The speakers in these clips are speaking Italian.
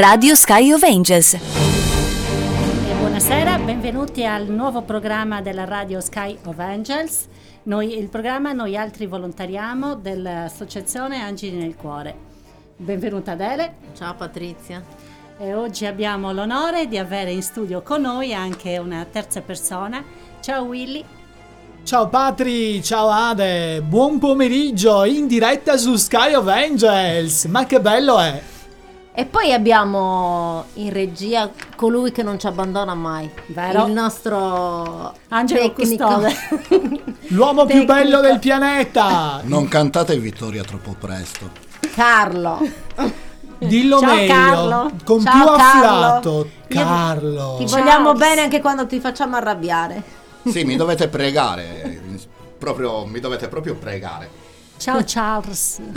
Radio Sky of Angels. E buonasera, benvenuti al nuovo programma della Radio Sky of Angels. Noi, il programma Noi altri volontariamo dell'associazione Angeli nel Cuore. Benvenuta Adele. Ciao Patrizia. E oggi abbiamo l'onore di avere in studio con noi anche una terza persona. Ciao Willy. Ciao Patri, ciao Ade, buon pomeriggio in diretta su Sky of Angels. Ma che bello è! E poi abbiamo in regia colui che non ci abbandona mai, Vero. il nostro Angelo tecnico. Custode. L'uomo più Tecnico. bello del pianeta! Non cantate vittoria troppo presto. Carlo. Dillo Ciao, meglio, Carlo. con Ciao, più Carlo. afflato. Carlo. Ti Ciao. vogliamo bene anche quando ti facciamo arrabbiare. Sì, mi dovete pregare. Proprio, mi dovete proprio pregare. Ciao Charles.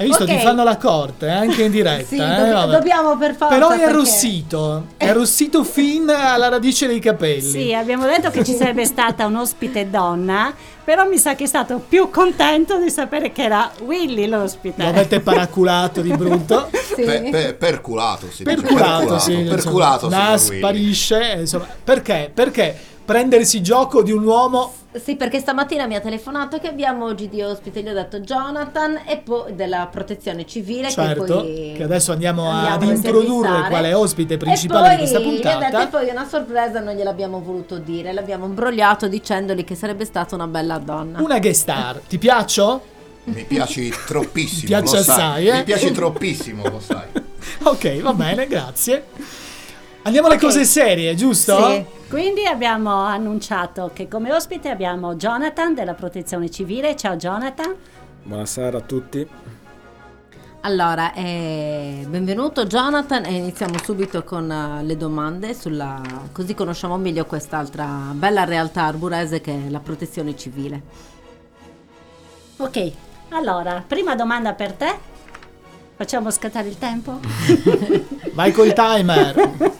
Hai visto, Ok. ti fanno la corte, eh, anche in diretta. Sì, eh, dobb- vabbè. dobbiamo per forza. Però è perché- arrossito, è arrossito fin alla radice dei capelli. Sì, abbiamo detto che ci sarebbe stata un ospite donna, però mi sa che è stato più contento di sapere che era Willy l'ospite. Lo avete paraculato di brutto. Sì. Pe- pe- perculato, si dice. Perculato, sì. Perculato, insomma. Nas Willy. sparisce, insomma. Perché? Perché prendersi gioco di un uomo Sì, perché stamattina mi ha telefonato che abbiamo oggi di ospite, gli ho detto Jonathan e poi della protezione civile che Certo, poi che adesso andiamo, andiamo ad introdurre quale ospite E principale poi di questa gli ho detto, puntata. e poi una sorpresa non gliel'abbiamo voluto dire, l'abbiamo imbrogliato dicendogli che sarebbe stata una bella donna. Una guest star. Ti piaccio? Mi piaci troppissimo. Mi piace lo sai. assai, eh? Mi piaci troppissimo, lo sai. Ok, va bene, grazie. Andiamo alle Ok. cose serie, giusto? Sì. Quindi abbiamo annunciato che come ospite abbiamo Jonathan della Protezione Civile. Ciao Jonathan. Buonasera a tutti. Allora, eh, benvenuto Jonathan e iniziamo subito con eh, le domande sulla, così conosciamo meglio quest'altra bella realtà arburese che è la protezione civile. Ok, allora, prima domanda per te. Facciamo scattare il tempo? Vai col timer.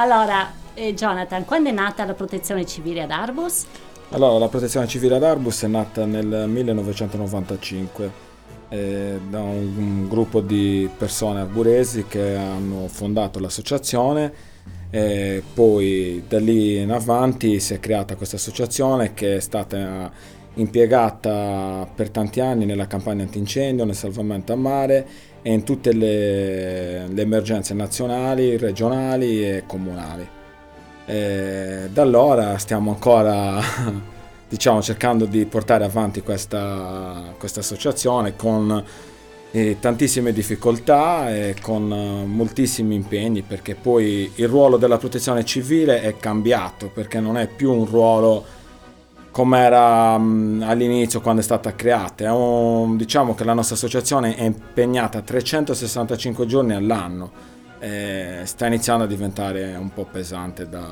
Allora, eh, Jonathan, quando è nata la Protezione Civile ad Arbus? Allora, la protezione civile ad Arbus è nata nel 1995 eh, da un, un gruppo di persone arburesi che hanno fondato l'associazione e poi da lì in avanti si è creata questa associazione che è stata impiegata per tanti anni nella campagna antincendio, nel salvamento a mare e in tutte le, le emergenze nazionali, regionali e comunali. E da allora stiamo ancora diciamo, cercando di portare avanti questa, questa associazione con eh, tantissime difficoltà e con eh, moltissimi impegni perché poi il ruolo della protezione civile è cambiato perché non è più un ruolo come era mh, all'inizio quando è stata creata. È un- diciamo che la nostra associazione è impegnata 365 giorni all'anno e sta iniziando a diventare un po' pesante da,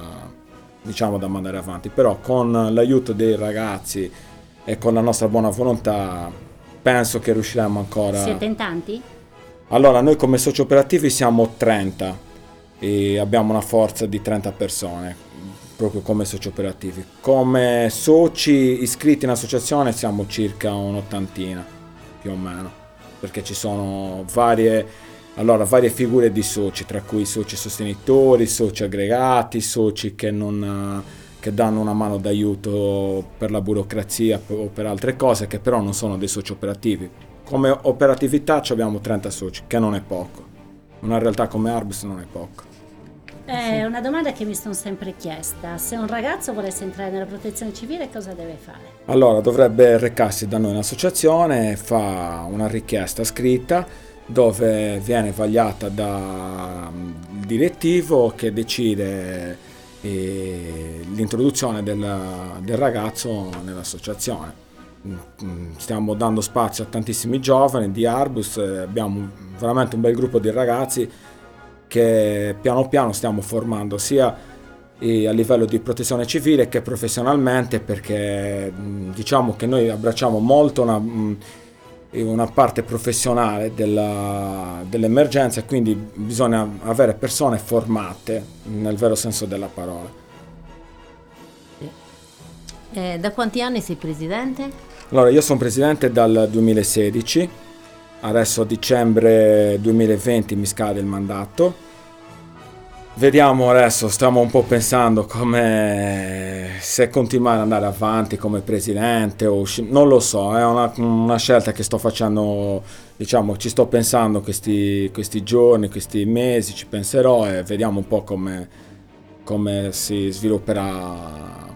diciamo, da mandare avanti, però con l'aiuto dei ragazzi e con la nostra buona volontà penso che riusciremo ancora. Siete in tanti? Allora, noi come soci operativi siamo 30 e abbiamo una forza di 30 persone, proprio come soci operativi. Come soci iscritti in associazione siamo circa un'ottantina, più o meno, perché ci sono varie, allora, varie figure di soci, tra cui soci sostenitori, soci aggregati, soci che non... che danno una mano d'aiuto per la burocrazia o per altre cose che però non sono dei soci operativi. Come operatività abbiamo 30 soci, che non è poco. Una realtà come Arbus non è poco. È una domanda che mi sono sempre chiesta. Se un ragazzo volesse entrare nella protezione civile, cosa deve fare? Allora dovrebbe recarsi da noi in associazione, fa una richiesta scritta dove viene vagliata dal direttivo che decide eh, l'introduzione del, del ragazzo nell'associazione. Mm, Stiamo dando spazio a tantissimi giovani di Arbus, eh, abbiamo veramente un bel gruppo di ragazzi che piano piano stiamo formando sia eh, a livello di protezione civile che professionalmente perché diciamo che noi abbracciamo molto una, una parte professionale della- dell'emergenza e quindi bisogna avere persone formate nel vero senso della parola. Eh, da quanti anni sei presidente? Allora io sono presidente dal 2016 adesso a dicembre 2020 mi scade il mandato. Vediamo adesso, stiamo un po' pensando come se continuare ad andare avanti come presidente o non lo so, è una, una scelta che sto facendo, diciamo, ci sto pensando questi, questi giorni, questi mesi, ci penserò e vediamo un po' come, come si svilupperà.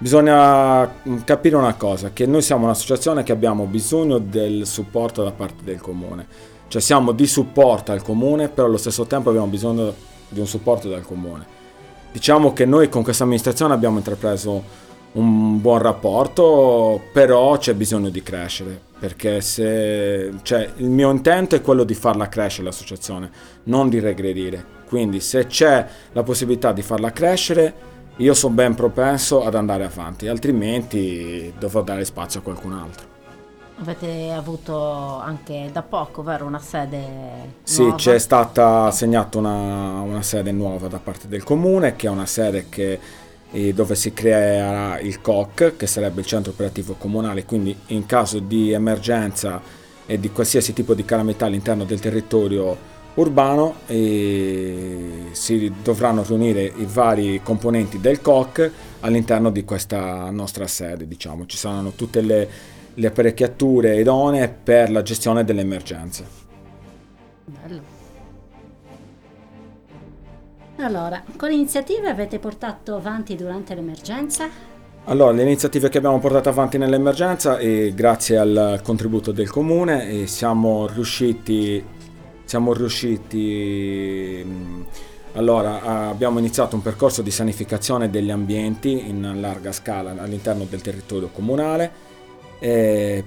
Bisogna capire una cosa, che noi siamo un'associazione che abbiamo bisogno del supporto da parte del comune. Cioè siamo di supporto al comune, però allo stesso tempo abbiamo bisogno di un supporto dal comune. Diciamo che noi con questa amministrazione abbiamo intrapreso un buon rapporto, però c'è bisogno di crescere, perché se, cioè, il mio intento è quello di farla crescere l'associazione, non di regredire. Quindi se c'è la possibilità di farla crescere, io sono ben propenso ad andare avanti, altrimenti dovrò dare spazio a qualcun altro. Avete avuto anche da poco, vero, una sede Sì, nuova? c'è stata assegnata una, una sede nuova da parte del comune, che è una sede che, eh, dove si creerà il COC, che sarebbe il centro operativo comunale, quindi in caso di emergenza e di qualsiasi tipo di calamità all'interno del territorio urbano eh, si dovranno riunire i vari componenti del COC all'interno di questa nostra sede, diciamo. Ci saranno tutte le le apparecchiature idonee per la gestione delle emergenze. Bello. Allora, quali iniziative avete portato avanti durante l'emergenza? Allora, le iniziative che abbiamo portato avanti nell'emergenza e grazie al contributo del comune e siamo riusciti siamo riusciti allora abbiamo iniziato un percorso di sanificazione degli ambienti in larga scala all'interno del territorio comunale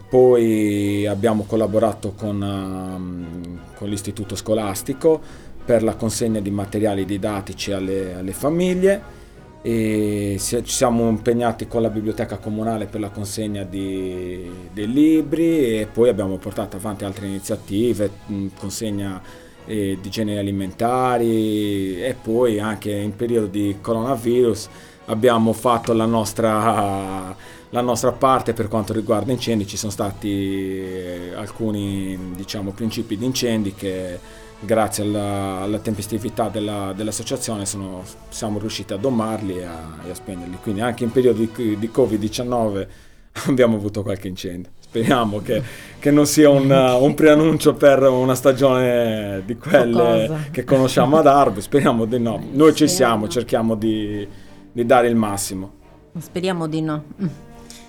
poi abbiamo collaborato con, um, con, l'istituto scolastico per la consegna di materiali didattici alle, alle famiglie e ci siamo impegnati con la biblioteca comunale per la consegna di, dei libri e poi abbiamo portato avanti altre iniziative, consegna eh, di generi alimentari e poi anche in periodo di coronavirus abbiamo fatto la nostra la nostra parte per quanto riguarda incendi. Ci sono stati eh, alcuni diciamo, principi di incendi che grazie alla, alla tempestività della, dell'associazione sono, siamo riusciti a domarli e a, e a spegnerli. Quindi anche in periodo di, di Covid-19 abbiamo avuto qualche incendio. Speriamo che, che non sia un, un, preannuncio per una stagione di quelle Qualcosa. che conosciamo ad Arbo. Speriamo di no. Noi ci siamo, cerchiamo di, di dare il massimo. Speriamo di no.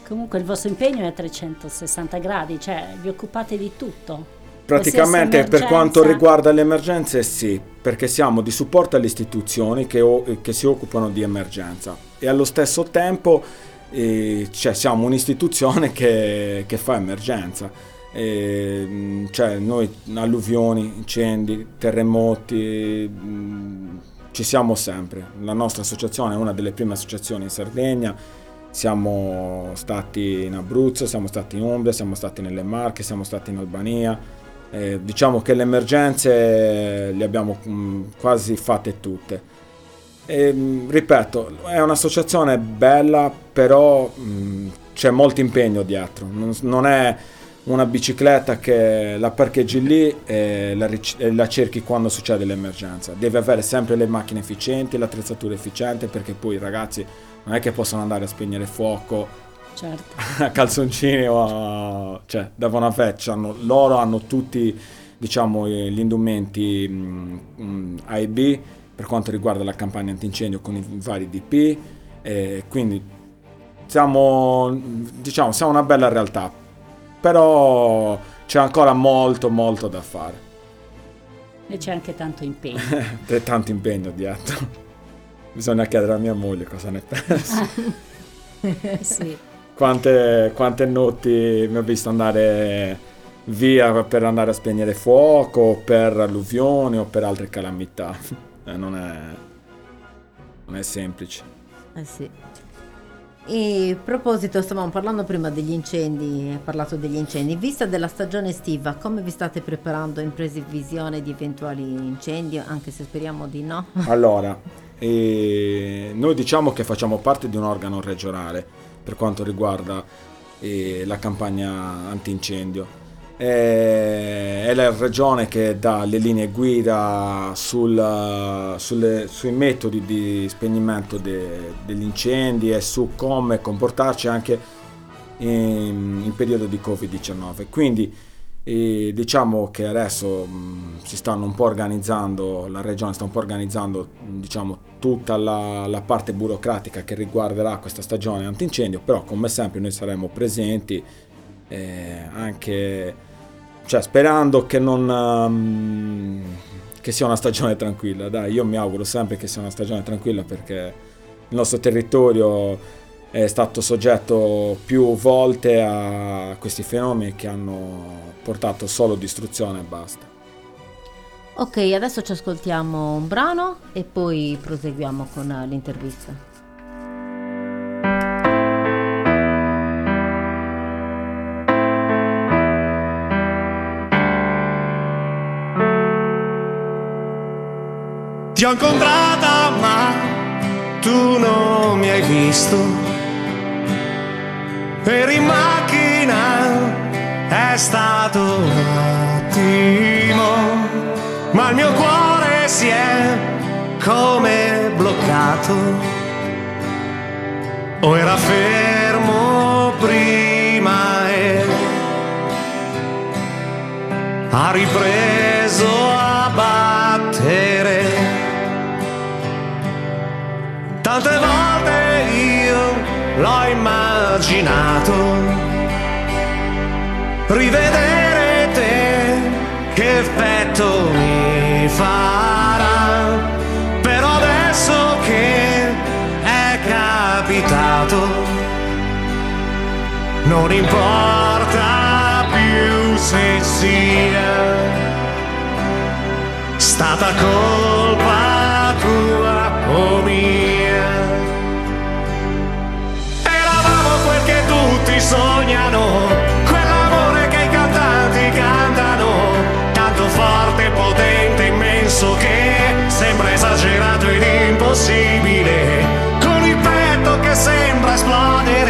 Comunque il vostro impegno è a 360 gradi, cioè vi occupate di tutto. Praticamente per quanto riguarda le emergenze sì, perché siamo di supporto alle istituzioni che, che si occupano di emergenza e allo stesso tempo eh, cioè, siamo un'istituzione che, che fa emergenza. E, cioè noi alluvioni, incendi, terremoti, mh, ci siamo sempre. La nostra associazione è una delle prime associazioni in Sardegna siamo stati in Abruzzo, siamo stati in Umbria, siamo stati nelle Marche, siamo stati in Albania. Eh, diciamo che le emergenze le abbiamo mm, quasi fatte tutte. E, mh, mm, ripeto, è un'associazione bella, però mh, mm, c'è molto impegno dietro. Non, non, è una bicicletta che la parcheggi lì e la, e la cerchi quando succede l'emergenza. Devi avere sempre le macchine efficienti, l'attrezzatura efficiente, perché poi i ragazzi non è che possono andare a spegnere fuoco certo. a calzoncini o a, cioè da buona feccia hanno, loro hanno tutti diciamo gli indumenti mh, mm, mh, A e B per quanto riguarda la campagna antincendio con i vari DP e quindi siamo diciamo siamo una bella realtà però c'è ancora molto molto da fare e c'è anche tanto impegno c'è tanto impegno dietro Bisogna chiedere a mia moglie cosa ne pensa. sì. Quante, quante notti mi ha visto andare via per andare a spegnere fuoco, per alluvioni o per altre calamità. Eh, non, è, non è semplice. Eh sì. E a proposito, stavamo parlando prima degli incendi, hai parlato degli incendi. In vista della stagione estiva, come vi state preparando in previsione di eventuali incendi, anche se speriamo di no? Allora, e noi diciamo che facciamo parte di un organo regionale per quanto riguarda eh, la campagna antincendio. eh, è la regione che dà le linee guida sul, sulle, sui metodi di spegnimento de, degli incendi e su come comportarci anche in, in periodo di Covid-19. Quindi e diciamo che adesso mh, si stanno un po' organizzando, la regione sta un po' organizzando diciamo, tutta la, la, parte burocratica che riguarderà questa stagione antincendio, però come sempre noi saremo presenti eh, anche cioè, sperando che non um, che sia una stagione tranquilla. Dai, io mi auguro sempre che sia una stagione tranquilla perché il nostro territorio è stato soggetto più volte a questi fenomeni che hanno portato solo distruzione e basta. Ok, adesso ci ascoltiamo un brano e poi proseguiamo con l'intervista. Ti ho incontrata ma tu non mi hai visto Eri in macchina, è stato un attimo, ma il mio cuore si è come bloccato. O era fermo prima e ha ripreso a battere. Tante volte l'ho immaginato. Rivedere te, che effetto mi farà. Però adesso che è capitato, non importa più se sia stata colpa tua o mia. Sognano, quell'amore che i cantanti cantano, tanto forte, potente, immenso che sembra esagerato ed impossibile, con il petto che sembra esplodere,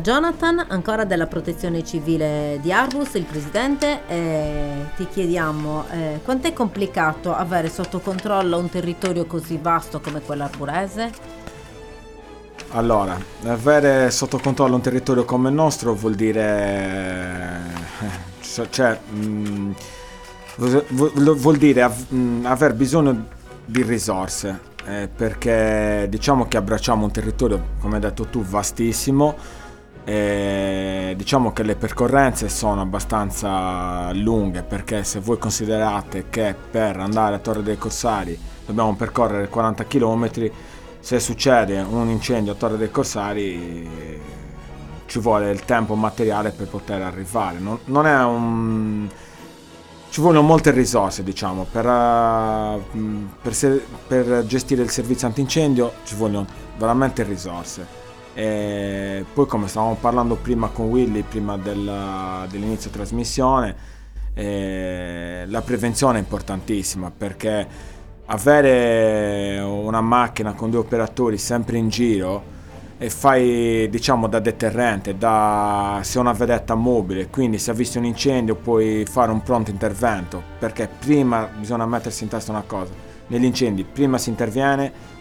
Jonathan, ancora della protezione civile di Arbus, il presidente. E ti chiediamo eh, quanto è complicato avere sotto controllo un territorio così vasto come quello arburese? Allora, avere sotto controllo un territorio come il nostro vuol dire... eh, cioè, mm, vuol- dire av- mm, aver bisogno di risorse, eh, perché diciamo che abbracciamo un territorio, come hai detto tu, vastissimo, e diciamo che le percorrenze sono abbastanza lunghe, perché se voi considerate che per andare a Torre dei Corsari dobbiamo percorrere 40 km, se succede un incendio a Torre dei Corsari eh, ci vuole il tempo materiale per poter arrivare. Non, non è un... Ci vogliono molte risorse, diciamo, per, eh, per, per gestire il servizio antincendio ci vogliono veramente risorse. E poi come stavamo parlando prima con Willy, prima del- dell'inizio trasmissione, eh, la prevenzione è importantissima perché avere una macchina con due operatori sempre in giro e fai diciamo da deterrente, da sei una vedetta mobile, quindi se avvisti un incendio puoi fare un pronto intervento, perché prima bisogna mettersi in testa una cosa, negli incendi prima si interviene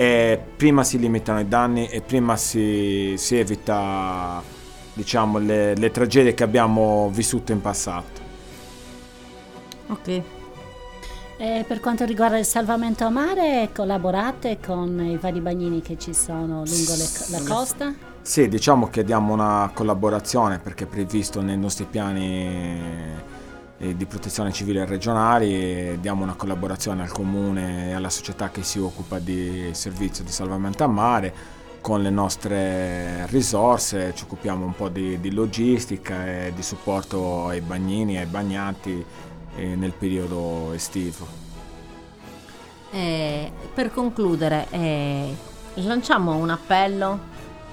e prima si limitano i danni e prima si, si evita diciamo le, le tragedie che abbiamo vissuto in passato. Ok. E per quanto riguarda il salvamento a mare, collaborate con i vari bagnini che ci sono lungo le- la costa? Sì, diciamo che diamo una collaborazione perché è previsto nei nostri piani di protezione civile regionali diamo una collaborazione al comune e alla società che si occupa di servizio di salvamento a mare con le nostre risorse, ci occupiamo un po' di, di logistica e di supporto ai bagnini e ai bagnanti eh, nel periodo estivo. Eh, per concludere, eh, lanciamo un appello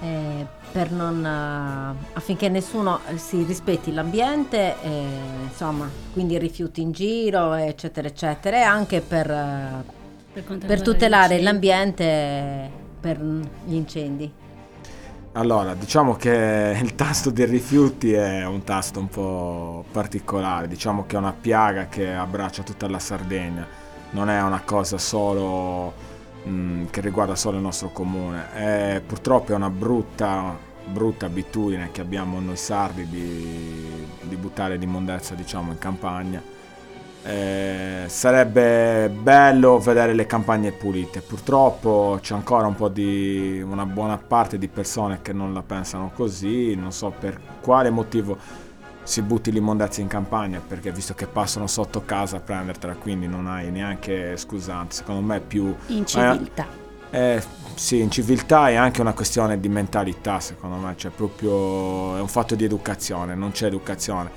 eh, non, eh, affinché nessuno eh, si rispetti l'ambiente, eh, insomma, quindi rifiuti in giro, eccetera, eccetera, e anche per, eh, Per, per tutelare l'ambiente per gli incendi. Allora, diciamo che il tasto dei rifiuti è un tasto un po' particolare, diciamo che è una piaga che abbraccia tutta la Sardegna, non è una cosa solo mh, che riguarda solo il nostro comune, è, purtroppo è una brutta, brutta abitudine che abbiamo noi sardi di, di buttare l'immondezza diciamo in campagna. Eh, sarebbe bello vedere le campagne pulite. Purtroppo c'è ancora un po' di una buona parte di persone che non la pensano così. Non so per quale motivo si butti l'immondezza in campagna, perché visto che passano sotto casa a prendertela, quindi non hai neanche scusante. Secondo me è più In civiltà. eh, sì, in civiltà è anche una questione di mentalità, secondo me, cioè proprio è un fatto di educazione, non c'è educazione.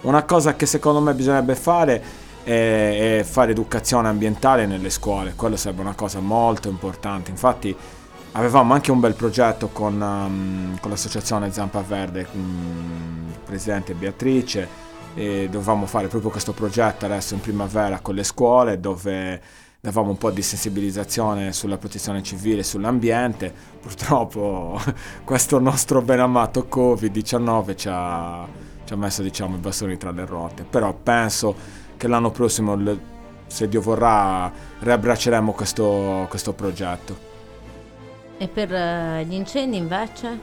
Una cosa che secondo me bisognerebbe fare è, è fare educazione ambientale nelle scuole, quello sarebbe una cosa molto importante. Infatti avevamo anche un bel progetto con, um, con l'associazione Zampa Verde, um, presidente Beatrice, e dovevamo fare proprio questo progetto adesso in primavera con le scuole dove davamo un po' di sensibilizzazione sulla protezione civile, sull'ambiente. Purtroppo questo nostro ben amato Covid-19 ci ha, ci ha messo diciamo, i bastoni tra le ruote, però penso che l'anno prossimo, se Dio vorrà, riabbracceremo questo, questo progetto. E per eh, gli incendi invece?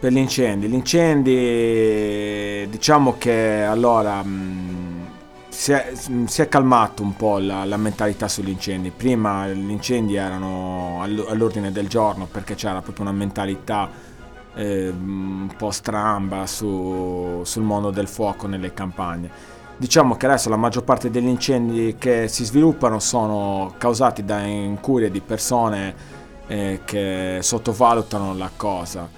Per gli incendi, gli incendi diciamo che allora mh, si, è, mh, si è calmato un po' la, la mentalità sugli incendi. Prima gli incendi erano all- all'ordine del giorno perché c'era proprio una mentalità eh, un po' stramba su- sul mondo del fuoco nelle campagne. Diciamo che adesso la maggior parte degli incendi che si sviluppano sono causati da incurie di persone eh, che sottovalutano la cosa.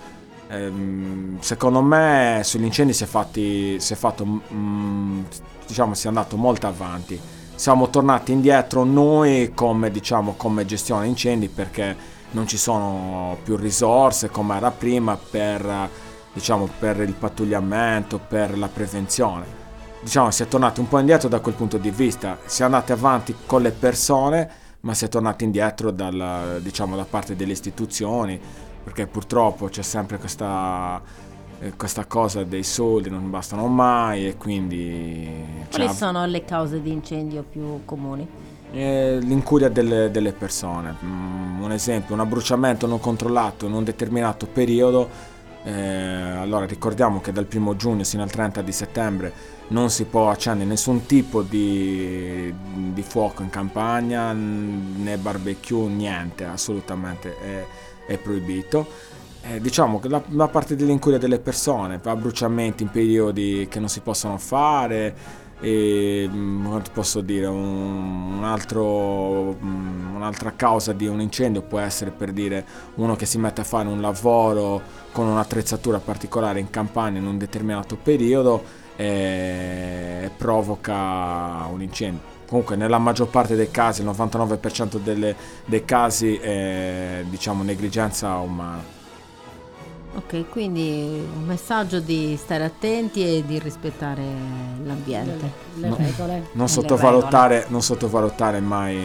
Ehm, secondo me sugli incendi si è, fatti, si è fatto, mm, diciamo, si è andato molto avanti. Siamo tornati indietro noi come, diciamo, come gestione incendi perché non ci sono più risorse come era prima per, diciamo, per il pattugliamento, per la prevenzione. diciamo si è tornati un po' indietro da quel punto di vista, si è andati avanti con le persone, ma si è tornati indietro dalla, diciamo, da parte delle istituzioni, perché purtroppo c'è sempre questa, eh, questa cosa dei soldi, non bastano mai e quindi... Quali cioè, sono le cause di incendio più comuni? eh, l'incuria delle, delle persone. Mm, un esempio, un abbruciamento non controllato in un determinato periodo. Eh, allora ricordiamo che dal 1 giugno sino al 30 di settembre non si può accendere nessun tipo di, di fuoco in campagna, né barbecue, niente, assolutamente è, è proibito. Eh, diciamo che la, la parte dell'incuria delle persone, abbruciamenti in periodi che non si possono fare, e mm, ti posso dire? Un altro, mm, un'altra causa di un incendio può essere per dire uno che si mette a fare un lavoro con un'attrezzatura particolare in campagna in un determinato periodo e provoca un incendio. Comunque nella maggior parte dei casi il 99% delle- dei casi è diciamo negligenza umana Ok, quindi un messaggio di stare attenti e di rispettare l'ambiente. Le, le No. regole. non sottovalutare, non sottovalutare mai,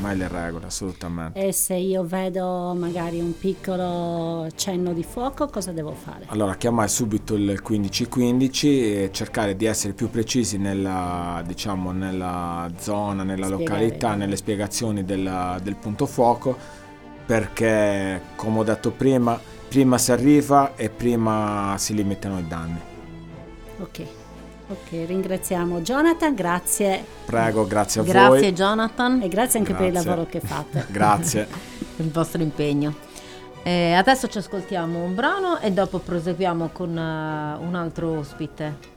mai le regole assolutamente E se io vedo magari un piccolo cenno di fuoco, cosa devo fare? Allora, chiamare subito il 1515 e cercare di essere più precisi nella, diciamo, nella zona, nella Spiegare. località, nelle spiegazioni della- del punto fuoco, perché, come ho detto prima, prima si arriva e prima si limitano i danni. Ok, ok, ringraziamo Jonathan, grazie Prego, grazie a Grazie voi. Jonathan e grazie anche per il Grazie. lavoro che fate. Grazie. per il vostro impegno. Eh, adesso ci ascoltiamo un brano e dopo proseguiamo con eh, un altro ospite.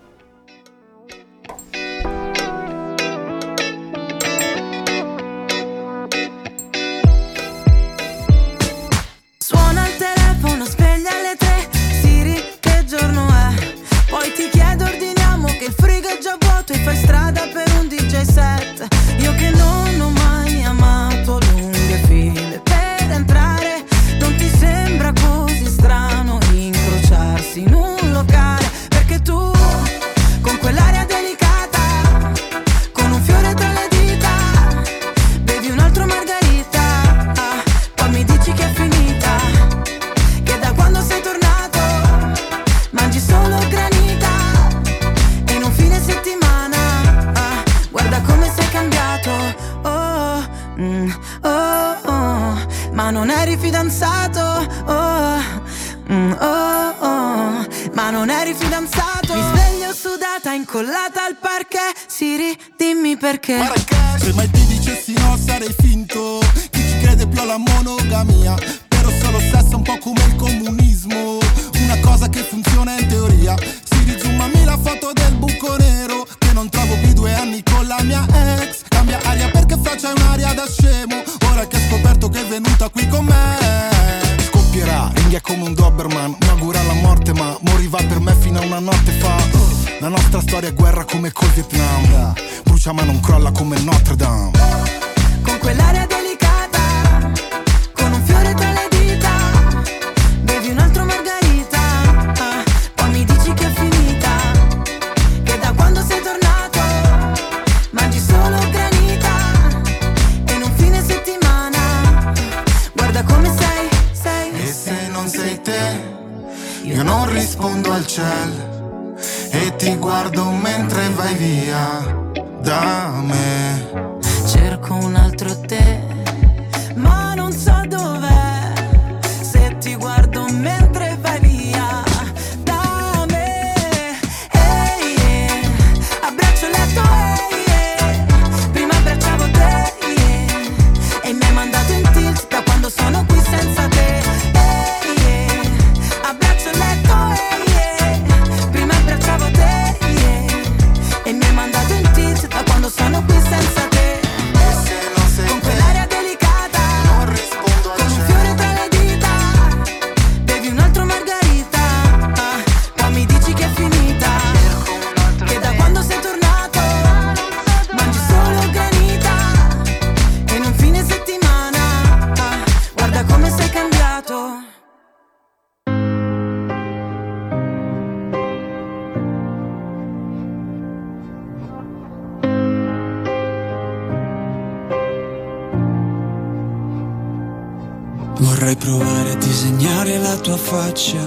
Faccia,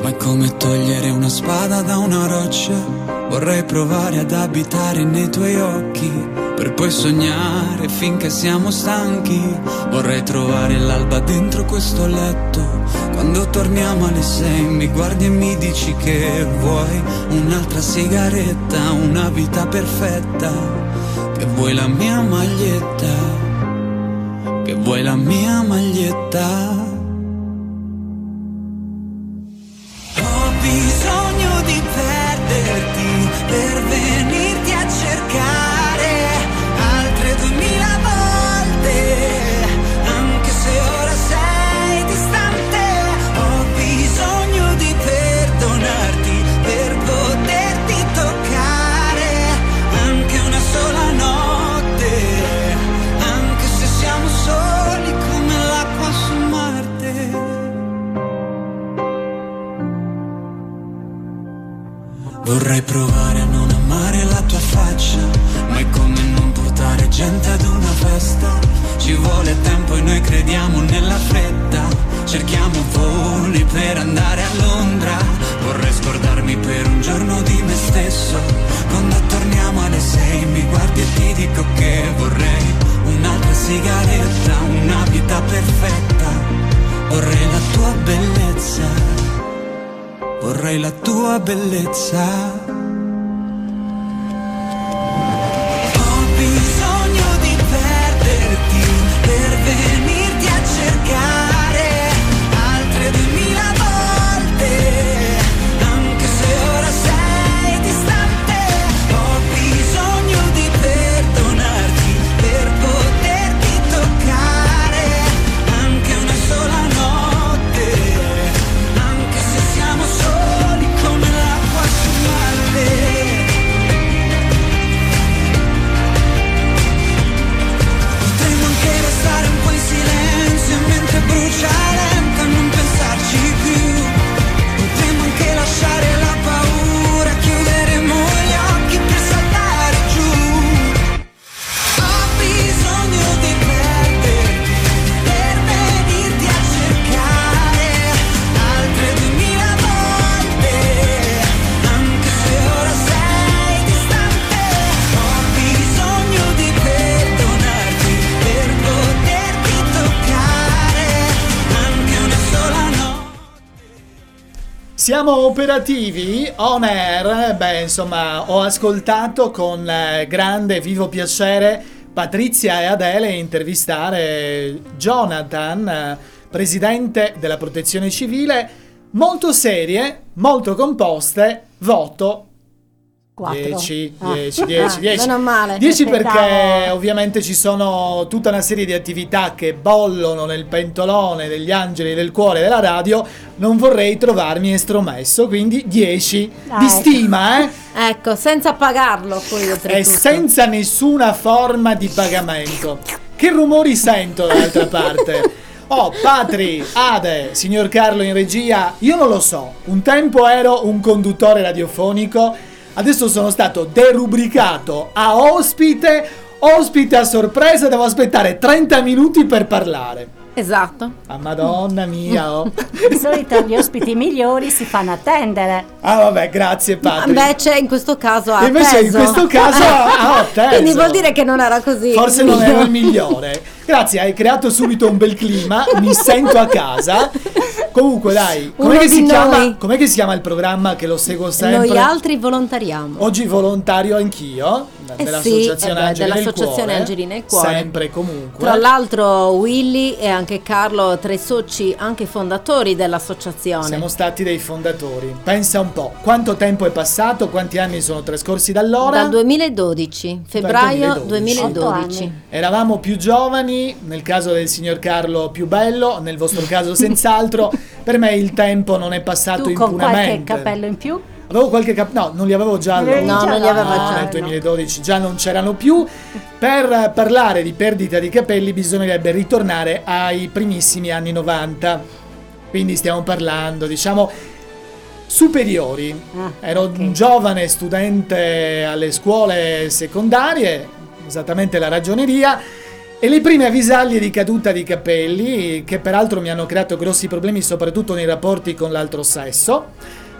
ma è come togliere una spada da una roccia. Vorrei provare ad abitare nei tuoi occhi, per poi sognare finché siamo stanchi. Vorrei trovare l'alba dentro questo letto, quando torniamo alle sei mi guardi e mi dici che vuoi un'altra sigaretta, una vita perfetta, che vuoi la mia maglietta che vuoi la mia maglietta. Operativi on air. Beh, insomma, ho ascoltato con eh, grande vivo piacere Patrizia e Adele intervistare Jonathan, eh, presidente della Protezione Civile, molto serie, molto composte. Voto. 10, Ah. 10, 10, 10. meno male. 10 perché ovviamente ci sono tutta una serie di attività che bollono nel pentolone degli angeli del cuore della radio. Non vorrei trovarmi estromesso, quindi 10 Ah, di stima, eh? Ecco, senza pagarlo poi E senza nessuna forma di pagamento. Che rumori sento dall'altra parte? Oh, Patri, Ade, signor Carlo in regia, io non lo so. Un tempo ero un conduttore radiofonico, adesso sono stato derubricato a ospite, ospite a sorpresa, devo aspettare 30 minuti per parlare. Esatto. Ah, madonna mia, oh. Di solito gli ospiti migliori si fanno attendere. Ah, vabbè, grazie, Patri. Invece in questo caso ha Invece in atteso. questo caso ha atteso. Quindi vuol dire che non era così. Forse non ero il migliore. Grazie, hai creato subito un bel clima, mi sento a casa. Comunque dai, com'è che, si chiama, com'è che si chiama il programma che lo seguo sempre? Noi altri volontariamo. Oggi volontario anch'io, Eh dell'Associazione sì, eh beh, Angeli dell'Associazione Cuore. Angeli nel Cuore. Sempre e comunque. Tra l'altro Willy e anche Carlo, tre soci, anche fondatori dell'associazione. Siamo stati dei fondatori. Pensa un po', quanto tempo è passato, quanti anni sono trascorsi da allora? Dal 2012, febbraio 2012. 2012. Eravamo più giovani, nel caso del signor Carlo più bello, nel vostro caso senz'altro. per me il tempo non è passato Tu con qualche capello in più? Avevo qualche cap- no, non li avevo già allora. avevi No, non li aveva No, già. nel 2012 già non c'erano più. Per parlare di perdita di capelli bisognerebbe ritornare ai primissimi anni 90. Quindi stiamo parlando, diciamo, superiori. Ah, Ero ok. un giovane studente alle scuole secondarie, esattamente la ragioneria, E le prime avvisaglie di caduta di capelli, che peraltro mi hanno creato grossi problemi soprattutto nei rapporti con l'altro sesso,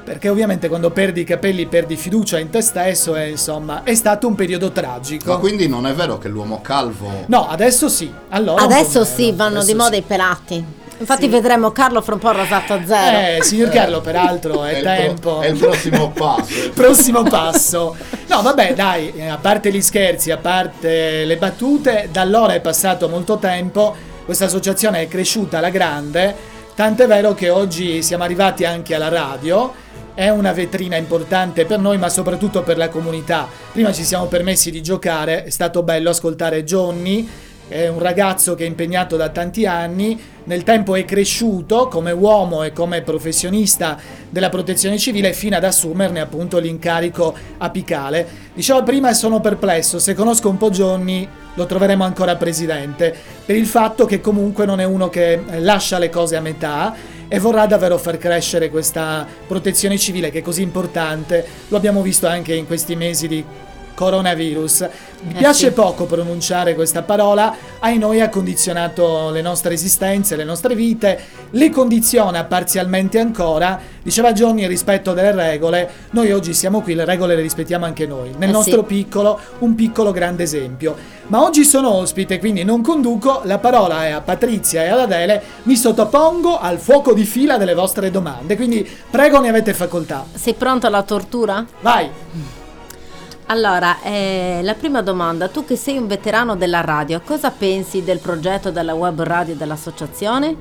perché ovviamente quando perdi i capelli perdi fiducia in te stesso e insomma è stato un periodo tragico. Ma quindi non è vero che l'uomo calvo... No, adesso sì. Allora Adesso sì, vanno adesso di moda sì. i pelati. Infatti Sì. vedremo Carlo fra un po' rasato a zero. Eh, signor Carlo, peraltro è, pro- tempo. è il prossimo passo. Prossimo passo. No, vabbè, dai, eh, a parte gli scherzi, a parte le battute, da allora è passato molto tempo, questa associazione è cresciuta alla grande, tant'è vero che oggi siamo arrivati anche alla radio. È una vetrina importante per noi, ma soprattutto per la comunità. Prima ci siamo permessi di giocare, è stato bello ascoltare Johnny, è un ragazzo che è impegnato da tanti anni, nel tempo è cresciuto come uomo e come professionista della protezione civile. Fino ad assumerne appunto l'incarico apicale. Dicevo prima sono perplesso, se conosco un po' Johnny lo troveremo ancora presidente, per il fatto che comunque non è uno che eh, lascia le cose a metà e vorrà davvero far crescere questa protezione civile che è così importante, lo abbiamo visto anche in questi mesi di coronavirus. Mi Eh piace sì. poco pronunciare questa parola, ai noi ha condizionato le nostre esistenze, le nostre vite, le condiziona parzialmente ancora. Diceva Johnny il rispetto delle regole, noi oggi siamo qui, le regole le rispettiamo anche noi, nel Eh nostro sì. piccolo, un piccolo grande esempio. Ma oggi sono ospite, quindi non conduco, la parola è a Patrizia e ad Adele, mi sottopongo al fuoco di fila delle vostre domande, quindi prego ne avete facoltà. Sei pronto alla tortura? Vai! Allora, eh, la prima domanda, tu che sei un veterano della radio, cosa pensi del progetto della web radio dell'associazione?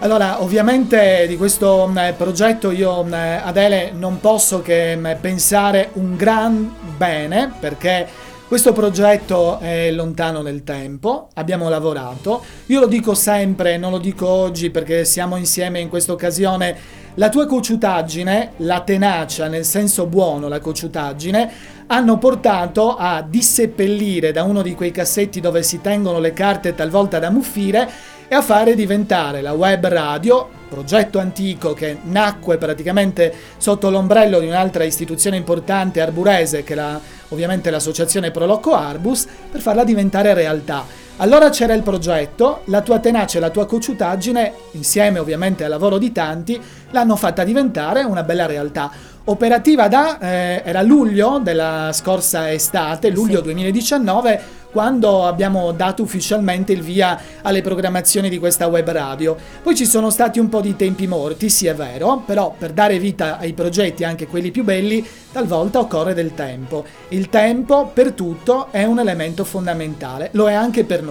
Allora, ovviamente di questo mh, progetto io, mh, Adele, non posso che mh, pensare un gran bene perché questo progetto è lontano nel tempo, abbiamo lavorato, io lo dico sempre, non lo dico oggi perché siamo insieme in questa occasione, la tua cociutaggine, la tenacia nel senso buono, la cociutaggine, hanno portato a disseppellire da uno di quei cassetti dove si tengono le carte talvolta da muffire e a fare diventare la web radio, progetto antico che nacque praticamente sotto l'ombrello di un'altra istituzione importante arburese che la, ovviamente l'associazione Proloco Arbus, per farla diventare realtà. Allora c'era il progetto, la tua tenacia e la tua cociutaggine, insieme ovviamente al lavoro di tanti, l'hanno fatta diventare una bella realtà. Operativa da, eh, era luglio della scorsa estate, luglio Sì. 2019, quando abbiamo dato ufficialmente il via alle programmazioni di questa web radio. Poi ci sono stati un po' di tempi morti, sì è vero, però per dare vita ai progetti, anche quelli più belli, talvolta occorre del tempo. Il tempo per tutto è un elemento fondamentale, lo è anche per noi.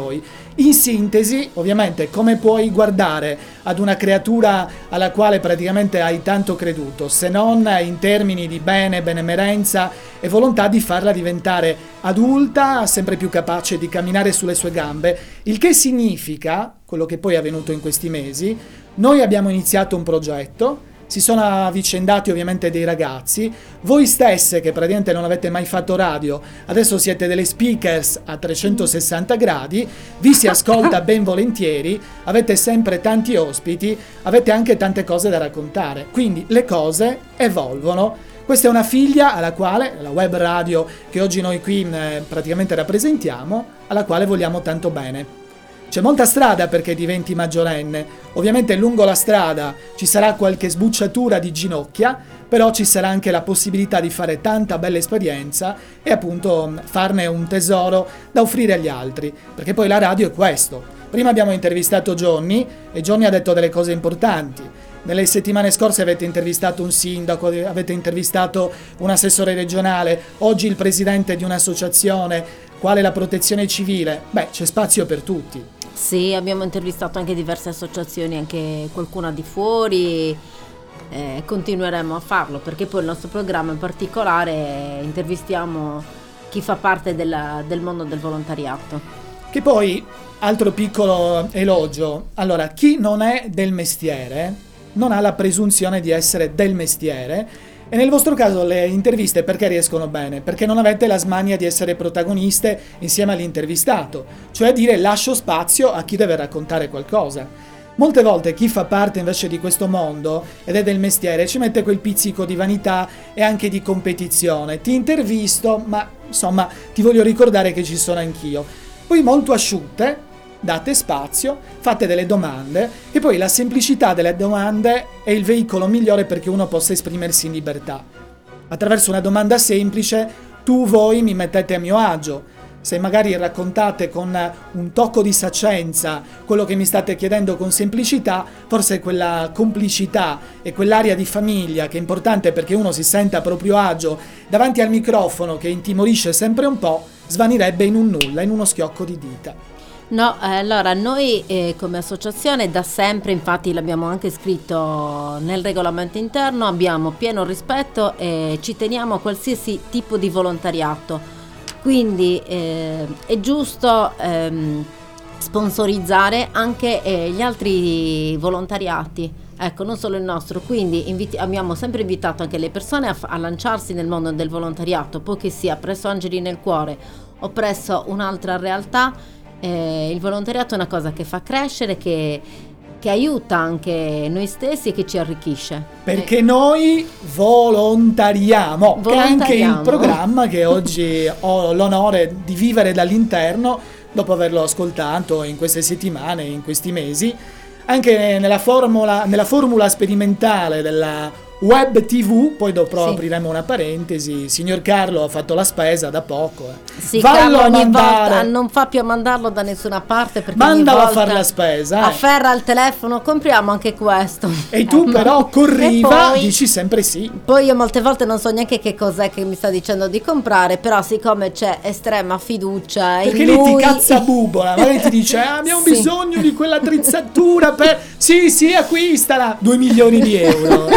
In sintesi, ovviamente, come puoi guardare ad una creatura alla quale praticamente hai tanto creduto, se non in termini di bene, benemerenza e volontà di farla diventare adulta, sempre più capace di camminare sulle sue gambe, il che significa, quello che poi è avvenuto in questi mesi, noi abbiamo iniziato un progetto, si sono avvicendati ovviamente dei ragazzi, voi stesse che praticamente non avete mai fatto radio, adesso siete delle speakers a 360 gradi, vi si ascolta ben volentieri, avete sempre tanti ospiti, avete anche tante cose da raccontare, quindi le cose evolvono. Questa è una figlia alla quale, la web radio che oggi noi qui eh, praticamente rappresentiamo, alla quale vogliamo tanto bene. C'è molta strada perché diventi maggiorenne. Ovviamente lungo la strada ci sarà qualche sbucciatura di ginocchia, però ci sarà anche la possibilità di fare tanta bella esperienza e appunto mh, farne un tesoro da offrire agli altri, perché poi la radio è questo. Prima abbiamo intervistato Johnny e Johnny ha detto delle cose importanti. Nelle settimane scorse avete intervistato un sindaco, avete intervistato un assessore regionale, oggi il presidente di un'associazione, quale la protezione civile. Beh, c'è spazio per tutti. Sì, abbiamo intervistato anche diverse associazioni, anche qualcuna di fuori. eh, continueremo a farlo perché poi il nostro programma in particolare intervistiamo chi fa parte della- del mondo del volontariato. Che poi, altro piccolo elogio, allora, chi non è del mestiere non ha la presunzione di essere del mestiere e nel vostro caso le interviste perché riescono bene? Perché non avete la smania di essere protagoniste insieme all'intervistato, cioè dire lascio spazio a chi deve raccontare qualcosa. Molte volte chi fa parte invece di questo mondo ed è del mestiere ci mette quel pizzico di vanità e anche di competizione. Ti intervisto, ma insomma ti voglio ricordare che ci sono anch'io. Poi molto asciutte, date spazio, fate delle domande e poi la semplicità delle domande è il veicolo migliore perché uno possa esprimersi in libertà. Attraverso una domanda semplice tu voi mi mettete a mio agio. Se magari raccontate con un tocco di sacenza quello che mi state chiedendo con semplicità, forse quella complicità e quell'aria di famiglia che è importante perché uno si senta a proprio agio davanti al microfono che intimorisce sempre un po', svanirebbe in un nulla, in uno schiocco di dita. No, eh, allora noi eh, come associazione da sempre, infatti l'abbiamo anche scritto nel regolamento interno, abbiamo pieno rispetto e ci teniamo a qualsiasi tipo di volontariato. Quindi eh, è giusto ehm, sponsorizzare anche eh, gli altri volontariati. Ecco, non solo il nostro, quindi inviti- abbiamo sempre invitato anche le persone a, f- a lanciarsi nel mondo del volontariato, poi che sia presso Angeli nel Cuore o presso un'altra realtà, eh, il volontariato è una cosa che fa crescere, che, che aiuta anche noi stessi e che ci arricchisce. Perché noi volontariamo, che è anche il Volontariamo. programma che oggi ho l'onore di vivere dall'interno, dopo averlo ascoltato in queste settimane, in questi mesi, anche nella formula, nella formula sperimentale della web tv, poi dopo Sì. apriremo una parentesi, signor Carlo ha fatto la spesa da poco. eh. Sì, Vallo Carlo a mandare- non fa più a mandarlo da nessuna parte perché Mandalo a fare la spesa, eh. Afferra il telefono, compriamo anche questo. E tu però corriva, poi- dici sempre sì. Poi io molte volte non so neanche che cos'è che mi sta dicendo di comprare, però siccome c'è estrema fiducia Perché lei lui... ti cazza bubola, magari ti dice "Ah, abbiamo Sì. bisogno di quell'attrezzatura per... Sì, sì, acquistala! 2 milioni di euro.